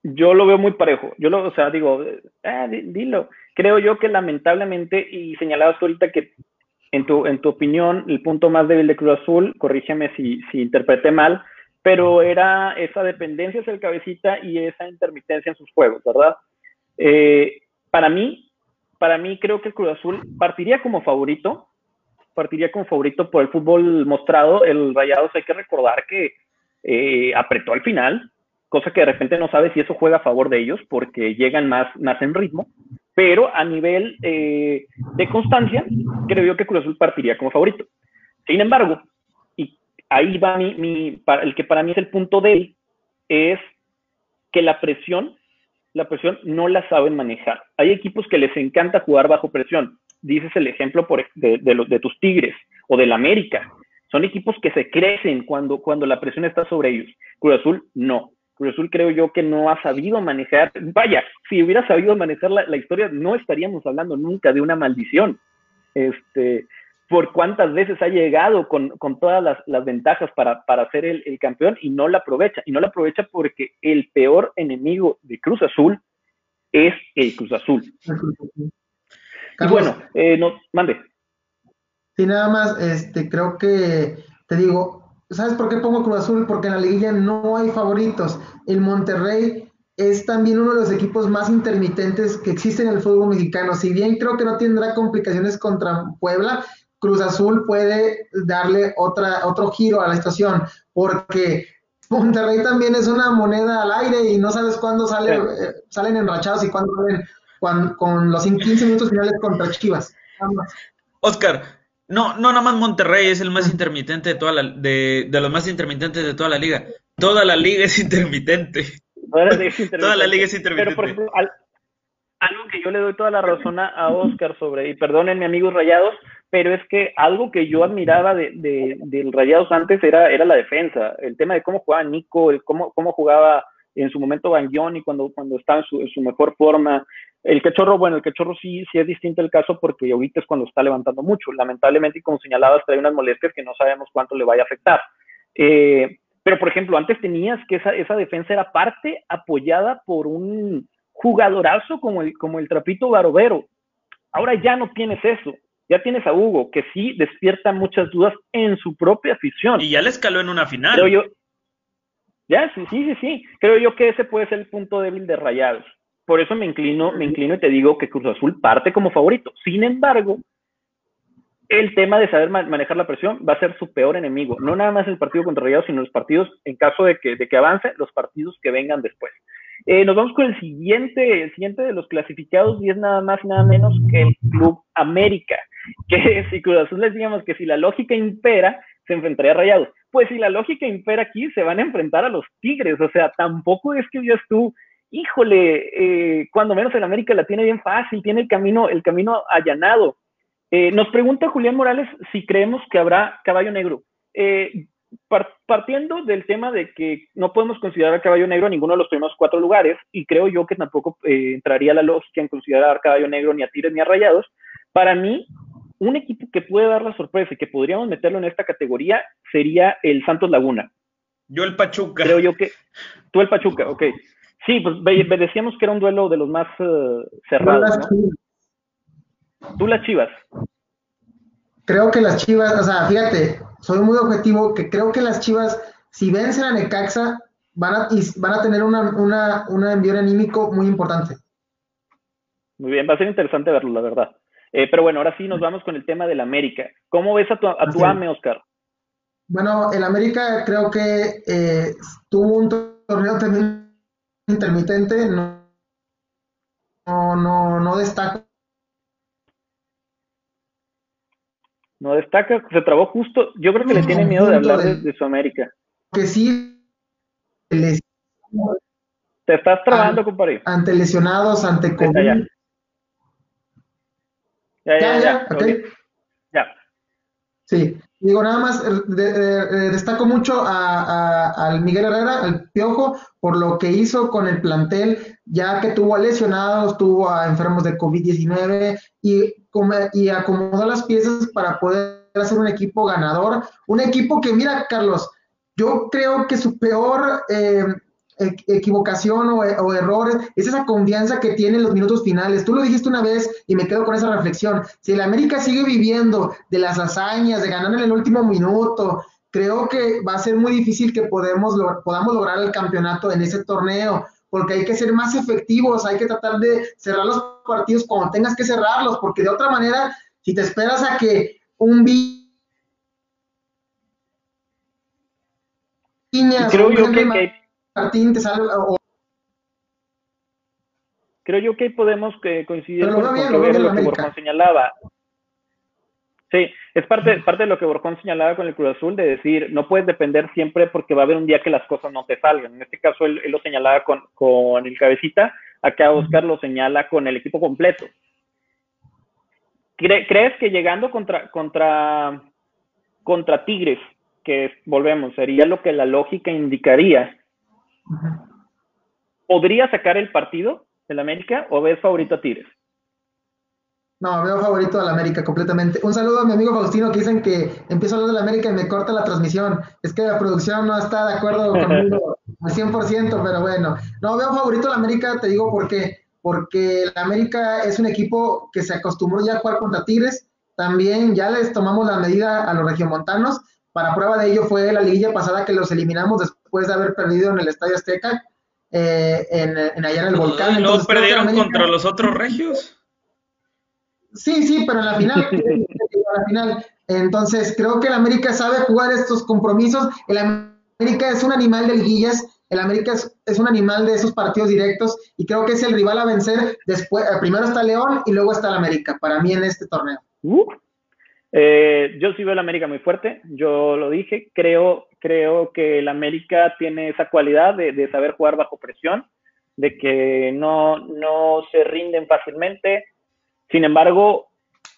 Yo lo veo muy parejo. Yo lo, o sea, digo, eh, di- dilo. Creo yo que lamentablemente, y señalabas tú ahorita que en tu, opinión, el punto más débil de Cruz Azul, corrígeme si, si interpreté mal, pero era esa dependencia hacia el cabecita y esa intermitencia en sus juegos, ¿verdad? Eh, para mí, para mí creo que Cruz Azul partiría como favorito, partiría como favorito por el fútbol mostrado. El Rayados hay que recordar que eh, apretó al final, cosa que de repente no sabe si eso juega a favor de ellos porque llegan más, más en ritmo, pero a nivel eh, de constancia, creo yo que Cruz Azul partiría como favorito. Sin embargo, y ahí va mi, mi para, el que para mí es el punto débil, es que la presión, la presión no la saben manejar. Hay equipos que les encanta jugar bajo presión. Dices el ejemplo por, de, de, los, de tus Tigres o del América. Son equipos que se crecen cuando, cuando la presión está sobre ellos. Cruz Azul no. Cruz Azul creo yo que no ha sabido manejar. Vaya, si hubiera sabido manejar la, la historia, no estaríamos hablando nunca de una maldición. Este, por cuántas veces ha llegado con, con todas las, las, ventajas para, para ser el, el, campeón y no la aprovecha. Y no la aprovecha porque el peor enemigo de Cruz Azul es el Cruz Azul. y bueno, eh, no, mande. Sí, nada más, este, creo que, te digo, ¿sabes por qué pongo Cruz Azul? Porque en la liguilla no hay favoritos. El Monterrey es también uno de los equipos más intermitentes que existen en el fútbol mexicano. Si bien creo que no tendrá complicaciones contra Puebla, Cruz Azul puede darle otra, otro giro a la estación, porque Monterrey también es una moneda al aire y no sabes cuándo sale, eh, salen enrachados y cuándo salen cuando, con los 15 minutos finales contra Chivas. Oscar, no, no nada más Monterrey es el más intermitente de toda la, de, de los más intermitentes de toda la liga. Toda la liga es intermitente. Toda la liga es intermitente. toda la liga es intermitente. Pero por ejemplo, al, algo que yo le doy toda la razón a, Oscar sobre, y perdónenme amigos rayados, pero es que algo que yo admiraba de, de, del Rayados antes era, era la defensa, el tema de cómo jugaba Nico, el cómo, cómo jugaba en su momento Bangioni cuando, cuando estaba en su, en su, mejor forma. El cachorro, bueno, el cachorro sí, sí es distinto el caso porque ahorita es cuando está levantando mucho. Lamentablemente, y como señalabas, trae unas molestias que no sabemos cuánto le vaya a afectar. Eh, pero, por ejemplo, antes tenías que esa, esa defensa era parte apoyada por un jugadorazo como el, como el Trapito Barovero. Ahora ya no tienes eso. Ya tienes a Hugo, que sí despierta muchas dudas en su propia afición. Y ya le escaló en una final. Creo yo, ya, sí, sí, sí, sí. Creo yo que ese puede ser el punto débil de Rayados. Por eso me inclino, me inclino y te digo que Cruz Azul parte como favorito. Sin embargo, el tema de saber manejar la presión va a ser su peor enemigo. No nada más el partido contra Rayados, sino los partidos, en caso de que, de que avance, los partidos que vengan después. Eh, nos vamos con el siguiente, el siguiente de los clasificados y es nada más y nada menos que el Club América. Que si Cruz Azul les digamos que si la lógica impera, se enfrentaría a Rayados. Pues si la lógica impera aquí, se van a enfrentar a los Tigres. O sea, tampoco es que digas tú, híjole, eh, cuando menos el América la tiene bien fácil, tiene el camino, el camino allanado. Eh, nos pregunta Julián Morales si creemos que habrá caballo negro. Eh, partiendo del tema de que no podemos considerar a caballo negro en ninguno de los primeros cuatro lugares, y creo yo que tampoco eh, entraría la lógica en considerar a caballo negro ni a Tigres ni a Rayados, para mí, un equipo que puede dar la sorpresa y que podríamos meterlo en esta categoría sería el Santos Laguna. Yo el Pachuca. Creo yo que. Tú el Pachuca, ok. Sí, pues decíamos que era un duelo de los más cerrados. ¿no? Tú las Chivas. Creo que las Chivas, o sea, fíjate, soy muy objetivo, que creo que las Chivas, si vencen a Necaxa, van a, van a tener una, una, un envío anímico muy importante. Muy bien, va a ser interesante verlo, la verdad. Eh, pero bueno, ahora sí nos vamos con el tema del América. ¿Cómo ves a tu, a tu AME, Oscar? Bueno, el América creo que eh, tuvo un torneo también intermitente, no, no, no, no destaca no destaca, se trabó justo, yo creo que le tiene miedo de hablar de, su América. Que sí, te estás trabando, compadre. Ante lesionados, ante COVID. Ya, ya, ya. Ya, ya, Sí, digo, nada más destaco mucho a, al Miguel Herrera, al Piojo, por lo que hizo con el plantel, ya que tuvo a lesionados, tuvo a enfermos de COVID-19 y y acomodó las piezas para poder hacer un equipo ganador. Un equipo que, mira, Carlos, yo creo que su peor eh, equivocación o, o, errores es esa confianza que tiene en los minutos finales. Tú lo dijiste una vez y me quedo con esa reflexión. Si el América sigue viviendo de las hazañas, de ganar en el último minuto, creo que va a ser muy difícil que podemos, podamos lograr el campeonato en ese torneo porque hay que ser más efectivos, hay que tratar de cerrar los partidos cuando tengas que cerrarlos, porque de otra manera, si te esperas a que un Viñas creo yo que, Martín te salga creo yo que podemos que coincidir con, lo que Borjón señalaba. Sí, es parte, parte de lo que Borjón señalaba con el Cruz Azul, de decir, no puedes depender siempre porque va a haber un día que las cosas no te salgan. En este caso, él, lo señalaba con, con, el cabecita, acá Oscar lo señala con el equipo completo. ¿Crees que llegando contra, contra, contra Tigres, que volvemos, sería lo que la lógica indicaría, podría sacar el partido del América o ves favorito a Tigres? No, veo favorito a la América completamente. Un saludo a mi amigo Faustino que dicen que empiezo a hablar de la América y me corta la transmisión. Es que la producción no está de acuerdo conmigo al 100%, pero bueno. No, veo favorito a la América, te digo por qué. Porque la América es un equipo que se acostumbró ya a jugar contra Tigres. También ya les tomamos la medida a los regiomontanos. Para prueba de ello fue la liguilla pasada que los eliminamos después de haber perdido en el Estadio Azteca, eh, en, allá en el volcán. ¿No perdieron contra los otros regios? Sí, sí, pero en la final, en la final. Entonces, creo que el América sabe jugar estos compromisos. El América es un animal de liguillas, el América es, un animal de esos partidos directos y creo que es el rival a vencer. Después, eh, primero está León y luego está el América, para mí en este torneo. Uh, eh, yo sí veo el América muy fuerte, yo lo dije, creo, creo que el América tiene esa cualidad de, saber jugar bajo presión, de que no, no se rinden fácilmente, sin embargo,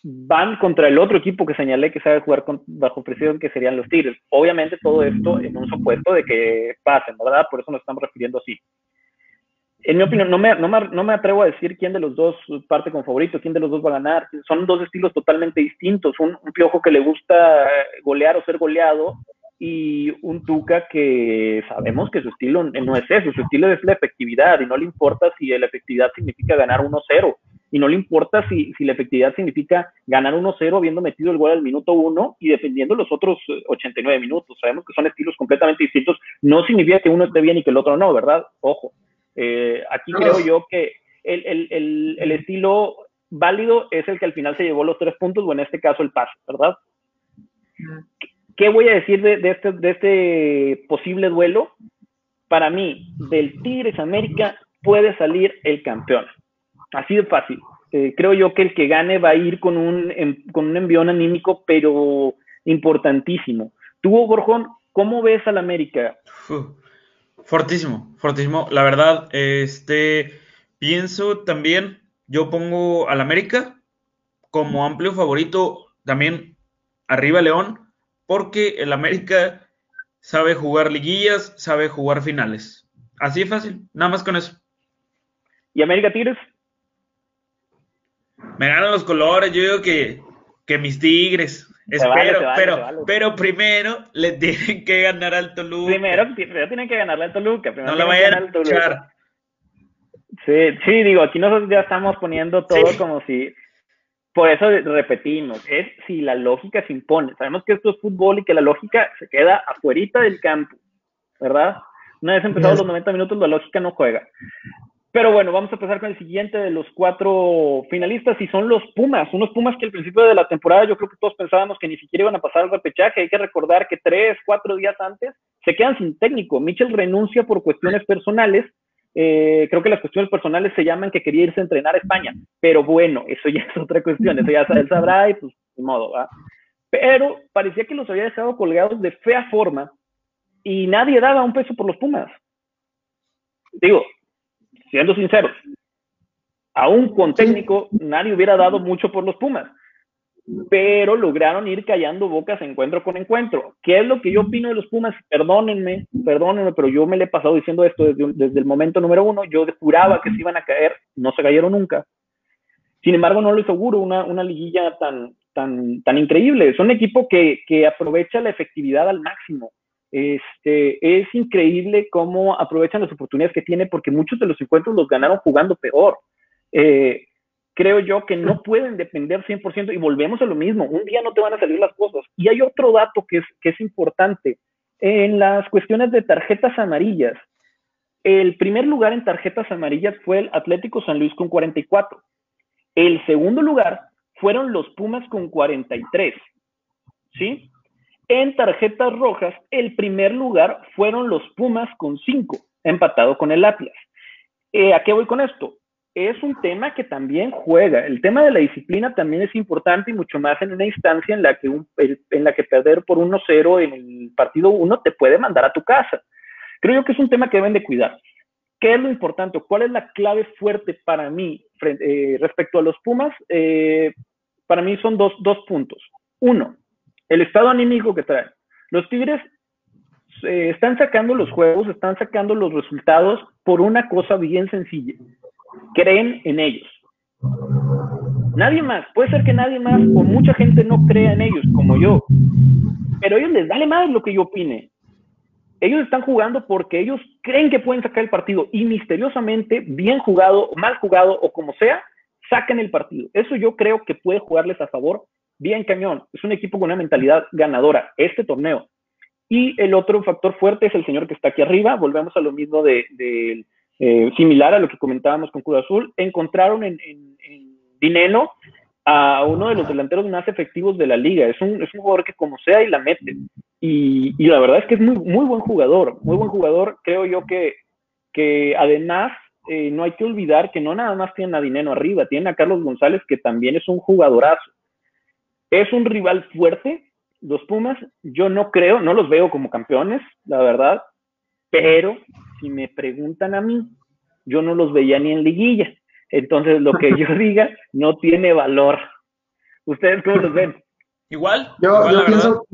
van contra el otro equipo que señalé que sabe jugar bajo presión, que serían los Tigres. Obviamente todo esto en un supuesto de que pasen, ¿verdad? Por eso nos estamos refiriendo así. En mi opinión, no me, atrevo a decir quién de los dos parte con favorito, quién de los dos va a ganar. Son dos estilos totalmente distintos. Un piojo que le gusta golear o ser goleado y un Tuca que sabemos que su estilo no es eso, su estilo es la efectividad y no le importa si la efectividad significa ganar 1-0 y no le importa si, si la efectividad significa ganar 1-0 habiendo metido el gol al minuto 1 y defendiendo los otros 89 minutos. Sabemos que son estilos completamente distintos. No significa que uno esté bien y que el otro no, ¿verdad? Ojo. Eh, aquí creo yo que el, el, el, el, estilo válido es el que al final se llevó los tres puntos, o en este caso el pase, ¿verdad? ¿Qué voy a decir de, este, de este posible duelo? Para mí, del Tigres América puede salir el campeón. Así de fácil. Eh, creo yo que el que gane va a ir con un, con un envión anímico, pero importantísimo. Tú, Borjón, ¿cómo ves al América? fortísimo, fortísimo. La verdad, este, pienso también, yo pongo al América como amplio favorito, también arriba León, porque el América sabe jugar liguillas, sabe jugar finales. Así de fácil, nada más con eso. ¿Y América Tigres? Me ganan los colores, yo digo que, que mis Tigres. Espero, pero, pero primero le tienen que ganar al Toluca. Primero, tienen que ganarle al Toluca. no lo vayan a luchar. Sí, sí, digo, aquí nosotros ya estamos poniendo todo como si por eso repetimos, es si la lógica se impone. Sabemos que esto es fútbol y que la lógica se queda afuerita del campo, ¿verdad? Una vez empezados los 90 minutos, la lógica no juega. Pero bueno, vamos a empezar con el siguiente de los cuatro finalistas y son los Pumas. Unos Pumas que al principio de la temporada yo creo que todos pensábamos que ni siquiera iban a pasar al repechaje. Hay que recordar que tres, cuatro días antes se quedan sin técnico. Mitchell renuncia por cuestiones personales eh, creo que las cuestiones personales se llaman que quería irse a entrenar a España, pero bueno, eso ya es otra cuestión, eso ya él sabrá y pues de modo, ¿va? Pero parecía que los había dejado colgados de fea forma y nadie daba un peso por los Pumas. Digo, siendo sinceros, aún con técnico, nadie hubiera dado mucho por los Pumas pero lograron ir callando bocas encuentro con encuentro. ¿Qué es lo que yo opino de los Pumas? Perdónenme, perdónenme, pero yo me le he pasado diciendo esto desde, el momento número uno. Yo juraba que se iban a caer, no se cayeron nunca. Sin embargo, no les auguro una, una liguilla tan, tan, tan increíble. Es un equipo que, que aprovecha la efectividad al máximo. Este, es increíble cómo aprovechan las oportunidades que tiene porque muchos de los encuentros los ganaron jugando peor. Eh, creo yo que no pueden depender 100% y volvemos a lo mismo, un día no te van a salir las cosas. Y hay otro dato que es, que es importante, en las cuestiones de tarjetas amarillas, el primer lugar en tarjetas amarillas fue el Atlético San Luis con 44. El segundo lugar fueron los Pumas con 43. ¿Sí? En tarjetas rojas, el primer lugar fueron los Pumas con 5, empatado con el Atlas. Eh, ¿A qué voy con esto? Es un tema que también juega. El tema de la disciplina también es importante y mucho más en una instancia en la que, en la que perder por 1-0 en el partido 1 te puede mandar a tu casa. Creo yo que es un tema que deben de cuidar. ¿Qué es lo importante? ¿Cuál es la clave fuerte para mí eh, respecto a los Pumas? Eh, para mí son dos, dos puntos. Uno, el estado anímico que traen. Los Tigres eh, están sacando los juegos, están sacando los resultados por una cosa bien sencilla creen en ellos. Nadie más, puede ser que nadie más o mucha gente no crea en ellos, como yo, pero a ellos les vale más lo que yo opine. Ellos están jugando porque ellos creen que pueden sacar el partido y misteriosamente, bien jugado, mal jugado o como sea, sacan el partido. Eso yo creo que puede jugarles a favor bien cañón. Es un equipo con una mentalidad ganadora, este torneo. Y el otro factor fuerte es el señor que está aquí arriba. Volvemos a lo mismo de, de eh, similar a lo que comentábamos con Cruz Azul, encontraron en, en, Dineno a uno de los delanteros más efectivos de la liga. Es un, es un jugador que como sea y la mete. Y, y, la verdad es que es muy, muy buen jugador, muy buen jugador. Creo yo que, que además eh, no hay que olvidar que no nada más tienen a Dineno arriba, tienen a Carlos González que también es un jugadorazo. Es un rival fuerte, los Pumas, yo no creo, no los veo como campeones, la verdad, pero si me preguntan a mí, yo no los veía ni en liguilla. Entonces, lo que yo diga no tiene valor. ¿Ustedes cómo los ven? Igual. Yo, igual, yo pienso.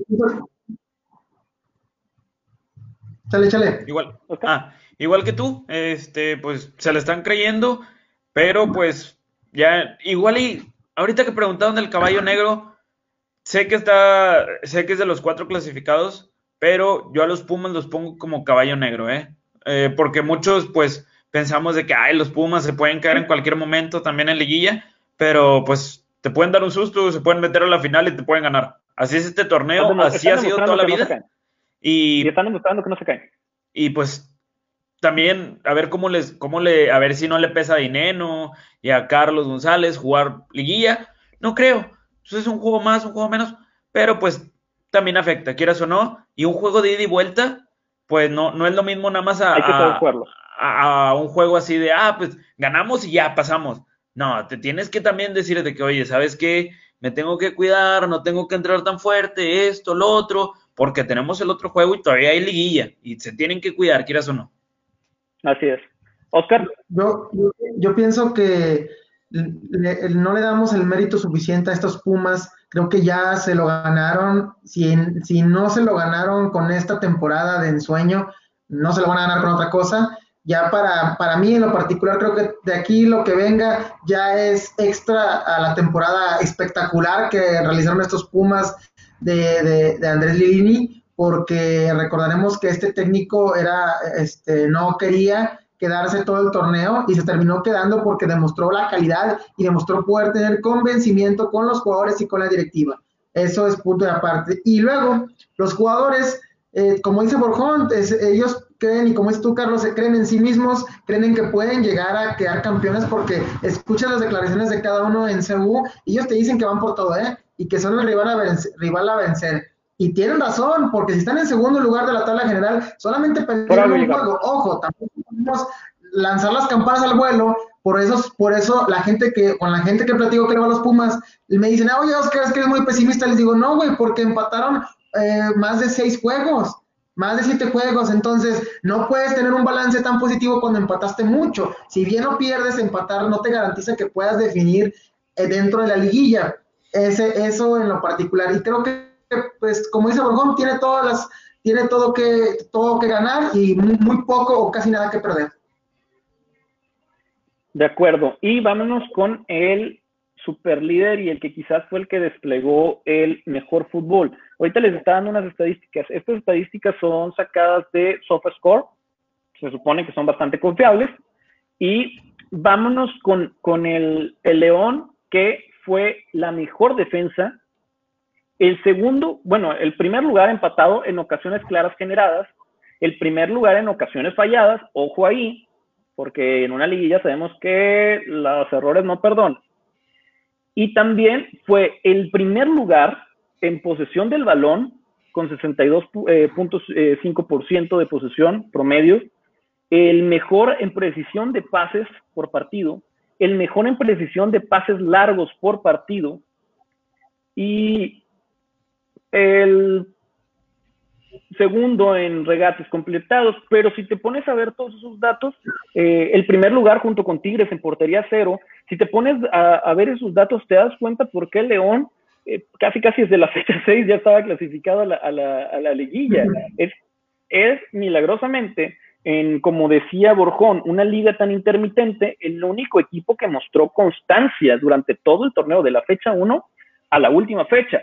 Chale, chale. Igual. Ah, igual que tú, este, pues se le están creyendo, pero pues ya, igual y ahorita que preguntaron del caballo negro, sé que está, sé que es de los cuatro clasificados, pero yo a los Pumas los pongo como caballo negro, ¿eh? ¿Eh? porque muchos pues pensamos de que, ay, los Pumas se pueden caer en cualquier momento también en liguilla, pero pues te pueden dar un susto, se pueden meter a la final y te pueden ganar. Así es este torneo, así ha sido toda la vida. y, están demostrando que no se caen. Y pues también a ver cómo les, cómo le, a ver si no le pesa a Dineno y a Carlos González jugar liguilla. No creo. es un juego más, un juego menos, pero pues también afecta, quieras o no. Y un juego de ida y vuelta, pues no, no es lo mismo nada más a, a, un juego así de, ah, pues ganamos y ya pasamos. No, te tienes que también decir de que, oye, ¿sabes qué? Me tengo que cuidar, no tengo que entrar tan fuerte, esto, lo otro, porque tenemos el otro juego y todavía hay liguilla y se tienen que cuidar, quieras o no. Así es. Oscar. Yo, yo, pienso que no le damos el mérito suficiente a estos Pumas. Creo que ya se lo ganaron. Si, si no se lo ganaron con esta temporada de ensueño, no se lo van a ganar con otra cosa. Ya para, para mí en lo particular, creo que de aquí lo que venga ya es extra a la temporada espectacular que realizaron estos Pumas de, de, Andrés Lilini, porque recordaremos que este técnico era, este, no quería quedarse todo el torneo y se terminó quedando porque demostró la calidad y demostró poder tener convencimiento con los jugadores y con la directiva. Eso es punto de aparte. Y luego, los jugadores, eh, como dice Borjón, ellos creen, y como es tú, Carlos, se creen en sí mismos, creen que pueden llegar a quedar campeones porque escuchan las declaraciones de cada uno en CU y ellos te dicen que van por todo, ¿eh? Y que son el rival a vencer. Y tienen razón, porque si están en segundo lugar de la tabla general, solamente perdieron un juego. Ojo, también podemos lanzar las campanas al vuelo. Por eso, por eso la gente que, con la gente que platico que le va a los Pumas, me dicen, ah, oye, Oscar, es que eres muy pesimista. Les digo, no, güey, porque empataron eh, más de seis juegos más de siete juegos, entonces no puedes tener un balance tan positivo cuando empataste mucho. Si bien no pierdes, empatar no te garantiza que puedas definir eh, dentro de la liguilla. Ese, eso en lo particular. Y creo que, pues, como dice Borgón, tiene todas las, tiene todo que, todo que ganar y muy, poco o casi nada que perder. De acuerdo. Y vámonos con el super líder y el que quizás fue el que desplegó el mejor fútbol. Ahorita les está dando unas estadísticas. Estas estadísticas son sacadas de SofaScore, se supone que son bastante confiables. Y vámonos con, con el, el León, que fue la mejor defensa. El segundo, bueno, el primer lugar empatado en ocasiones claras generadas. El primer lugar en ocasiones falladas. Ojo ahí, porque en una liguilla sabemos que los errores no perdonan. Y también fue el primer lugar en posesión del balón, con 62.5% eh, eh, de posesión promedio, el mejor en precisión de pases por partido, el mejor en precisión de pases largos por partido y el segundo en regates completados, pero si te pones a ver todos esos datos, eh, el primer lugar junto con Tigres en portería cero, si te pones a, ver esos datos te das cuenta por qué León eh, casi casi desde la fecha 6 ya estaba clasificado a la, a la, a la liguilla. Es, es milagrosamente, en, como decía Borjón, una liga tan intermitente, el único equipo que mostró constancia durante todo el torneo de la fecha 1 a la última fecha.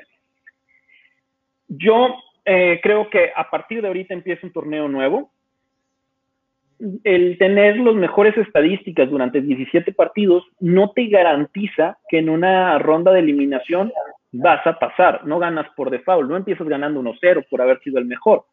Yo eh, creo que a partir de ahorita empieza un torneo nuevo. El tener las mejores estadísticas durante 17 partidos no te garantiza que en una ronda de eliminación vas a pasar, no ganas por default, no empiezas ganando 1-0 por haber sido el mejor.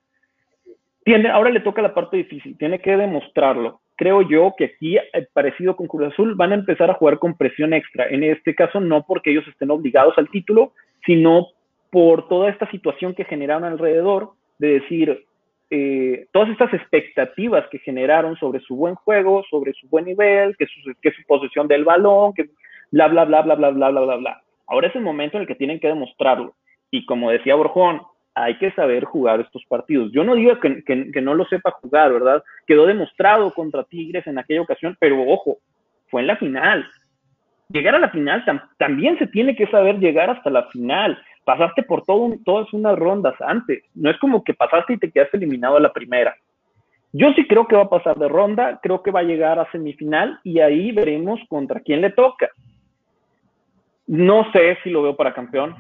Tiene, ahora le toca la parte difícil, tiene que demostrarlo. Creo yo que aquí, eh, parecido con Cruz Azul, van a empezar a jugar con presión extra. En este caso, no porque ellos estén obligados al título, sino por toda esta situación que generaron alrededor, de decir, eh, todas estas expectativas que generaron sobre su buen juego, sobre su buen nivel, que su, que su posesión del balón, que bla, bla, bla, bla, bla, bla, bla, bla, bla. Ahora es el momento en el que tienen que demostrarlo. Y como decía Borjón, hay que saber jugar estos partidos. Yo no digo que, que, no lo sepa jugar, ¿verdad? Quedó demostrado contra Tigres en aquella ocasión, pero ojo, fue en la final. Llegar a la final también se tiene que saber llegar hasta la final. Pasaste por todo todas unas rondas antes. No es como que pasaste y te quedaste eliminado a la primera. Yo sí creo que va a pasar de ronda, creo que va a llegar a semifinal y ahí veremos contra quién le toca. No sé si lo veo para campeón.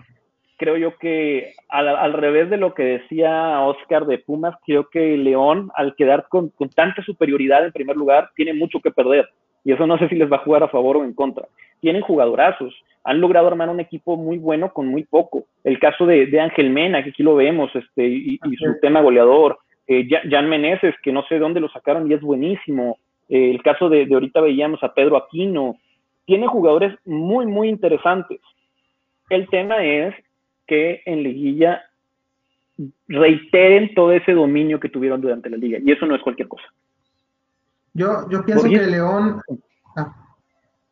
Creo yo que al, revés de lo que decía Oscar de Pumas, creo que León, al quedar con, tanta superioridad en primer lugar, tiene mucho que perder. Y eso no sé si les va a jugar a favor o en contra. Tienen jugadorazos. Han logrado armar un equipo muy bueno con muy poco. El caso de, Ángel Mena, que aquí lo vemos, este, y, su tema goleador. Eh, Jan Meneses, que no sé de dónde lo sacaron y es buenísimo. Eh, el caso de, de ahorita veíamos a Pedro Aquino. Tiene jugadores muy, muy interesantes. El tema es que en liguilla reiteren todo ese dominio que tuvieron durante la liga. Y eso no es cualquier cosa. Yo, yo pienso que León. Ah.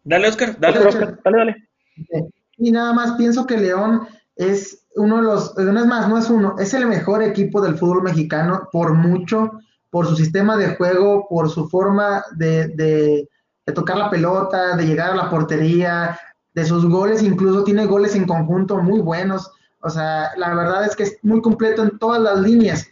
Dale, Oscar, dale, Oscar, dale, dale. Y nada más pienso que León es uno de los, no es más, no es uno, es el mejor equipo del fútbol mexicano por mucho, por su sistema de juego, por su forma de, de, de tocar la pelota, de llegar a la portería, de sus goles, incluso tiene goles en conjunto muy buenos. O sea, la verdad es que es muy completo en todas las líneas.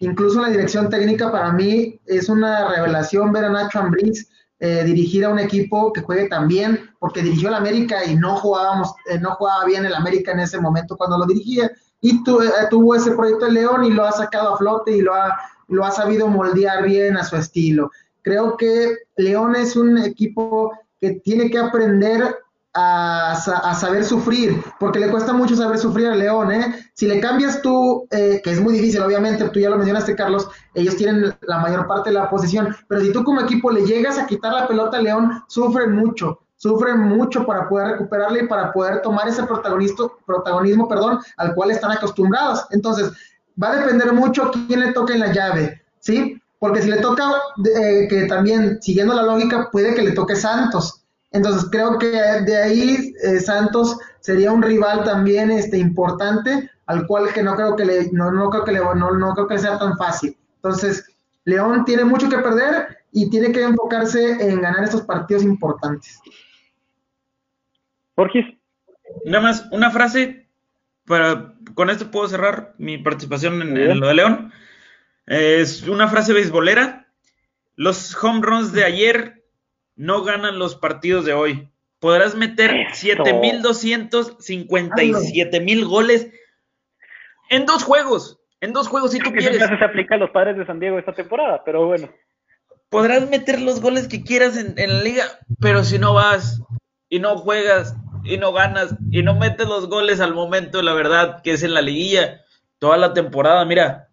Incluso la dirección técnica para mí es una revelación ver a Nacho Ambriz eh, dirigir a un equipo que juegue tan bien, porque dirigió el América y no jugábamos, eh, no jugaba bien el América en ese momento cuando lo dirigía. Y eh, tuvo ese proyecto de León y lo ha sacado a flote y lo ha, lo ha sabido moldear bien a su estilo. Creo que León es un equipo que tiene que aprender a, saber sufrir, porque le cuesta mucho saber sufrir a León, ¿eh? Si le cambias tú, eh, que es muy difícil, obviamente, tú ya lo mencionaste, Carlos, ellos tienen la mayor parte de la posición, pero si tú como equipo le llegas a quitar la pelota a León, sufren mucho, sufren mucho para poder recuperarle y para poder tomar ese protagonismo, perdón, al cual están acostumbrados. Entonces, va a depender mucho quién le toque en la llave, ¿sí? Porque si le toca, eh, que también, siguiendo la lógica, puede que le toque Santos entonces creo que de ahí eh, Santos sería un rival también este, importante, al cual que no creo que le, no, no creo que le, no, no creo que sea tan fácil. Entonces, León tiene mucho que perder y tiene que enfocarse en ganar estos partidos importantes. Jorge. Nada más, una frase, para, con esto puedo cerrar mi participación en, en lo de León. Es una frase beisbolera. Los home runs de ayer no ganan los partidos de hoy. Podrás meter 7.257 mil goles en dos juegos. En dos juegos si tú quieres. se aplica a los padres de San Diego esta temporada, pero bueno. Podrás meter los goles que quieras en, en la liga, pero si no vas y no juegas y no ganas y no metes los goles al momento, la verdad, que es en la liguilla, toda la temporada, mira,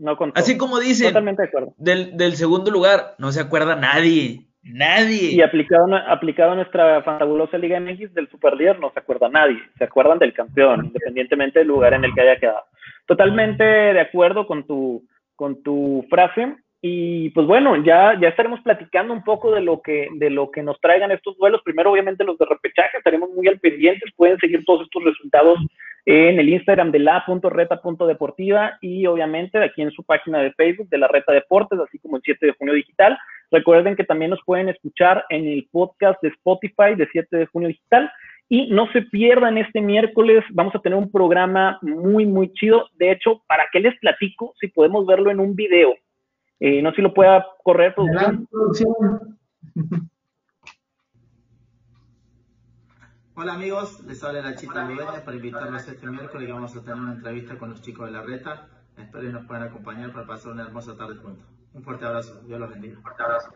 no Así como dice, Totalmente de acuerdo. Del, del, segundo lugar, no se acuerda nadie. Nadie. Y aplicado, aplicado a nuestra fabulosa Liga MX del Superlíder, no se acuerda nadie. Se acuerdan del campeón, independientemente del lugar en el que haya quedado. Totalmente de acuerdo con tu, con tu frase. Y pues bueno, ya, ya estaremos platicando un poco de lo que, de lo que nos traigan estos duelos. Primero, obviamente, los de repechaje, estaremos muy al pendientes. Pueden seguir todos estos resultados en el Instagram de la.reta.deportiva y obviamente aquí en su página de Facebook de la Reta Deportes, así como el 7 de junio digital. Recuerden que también nos pueden escuchar en el podcast de Spotify de 7 de junio digital. Y no se pierdan este miércoles, vamos a tener un programa muy, muy chido. De hecho, ¿para qué les platico si podemos verlo en un video? Eh, no sé si lo pueda correr producción. Hola amigos, les habla la Chita Ludeña para invitarlos este miércoles y vamos a tener una entrevista con los chicos de la reta. Espero que nos puedan acompañar para pasar una hermosa tarde juntos. Un fuerte abrazo, Dios los bendiga. Un fuerte abrazo.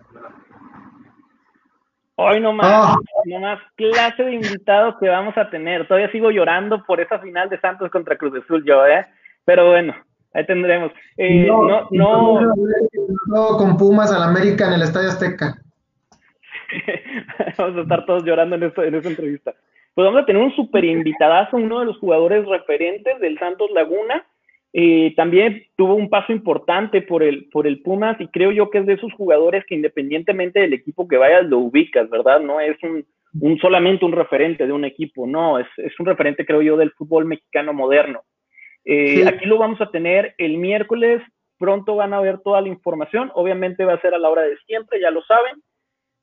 Hoy nomás, oh. más clase de invitados que vamos a tener. Todavía sigo llorando por esa final de Santos contra Cruz Azul yo, ¿eh? Pero bueno, ahí tendremos. Eh, no, no, no, con Pumas al América en el Estadio Azteca. vamos a estar todos llorando en, esto, en esta entrevista pues vamos a tener un súper invitadazo, uno de los jugadores referentes del Santos Laguna. Eh, también tuvo un paso importante por el, por el Pumas y creo yo que es de esos jugadores que independientemente del equipo que vayas lo ubicas, ¿verdad? No es un, un solamente un referente de un equipo, no, es, es, un referente creo yo del fútbol mexicano moderno. Eh, aquí lo vamos a tener el miércoles, pronto van a ver toda la información, obviamente va a ser a la hora de siempre, ya lo saben.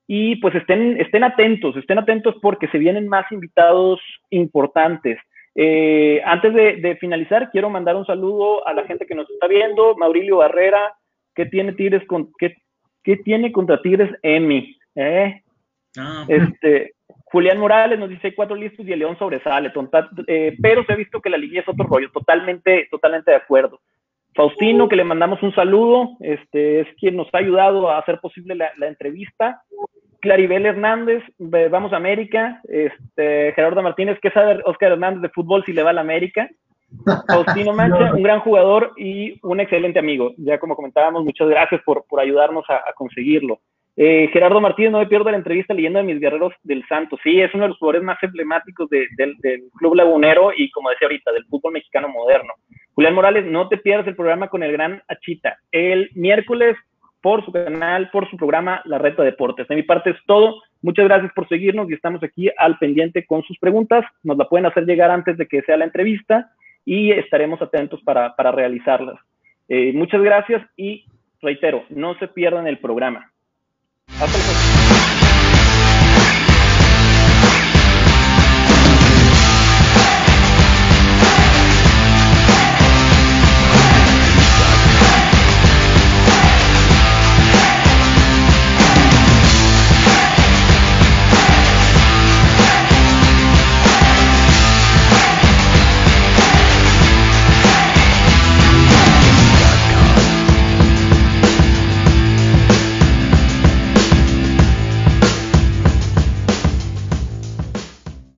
Y pues estén, estén atentos, estén atentos porque se vienen más invitados importantes. Eh, antes de, finalizar, quiero mandar un saludo a la gente que nos está viendo. Maurilio Barrera, ¿qué tiene Tigres con, qué, qué tiene contra Tigres Emi? ¿Eh? Ah. Este, Julián Morales nos dice cuatro listos y el León sobresale, eh, pero se ha visto que la liguilla es otro rollo, totalmente, totalmente de acuerdo. Faustino, que le mandamos un saludo, este, es quien nos ha ayudado a hacer posible la, entrevista. Claribel Hernández, Vamos a América. Este, Gerardo Martínez, ¿qué sabe Oscar Hernández de fútbol si le va a la América? Faustino Mancha, un gran jugador y un excelente amigo. Ya como comentábamos, muchas gracias por, por ayudarnos a, conseguirlo. Eh, Gerardo Martínez, no me pierdo la entrevista leyendo de mis guerreros del Santos. Sí, es uno de los jugadores más emblemáticos del Club Lagunero y, como decía ahorita, del fútbol mexicano moderno. Julián Morales, no te pierdas el programa con el gran Achita. El miércoles por su canal, por su programa La Reta Deportes. De mi parte es todo. Muchas gracias por seguirnos y estamos aquí al pendiente con sus preguntas. Nos la pueden hacer llegar antes de que sea la entrevista y estaremos atentos para, realizarlas. Eh, muchas gracias y reitero, no se pierdan el programa. Hasta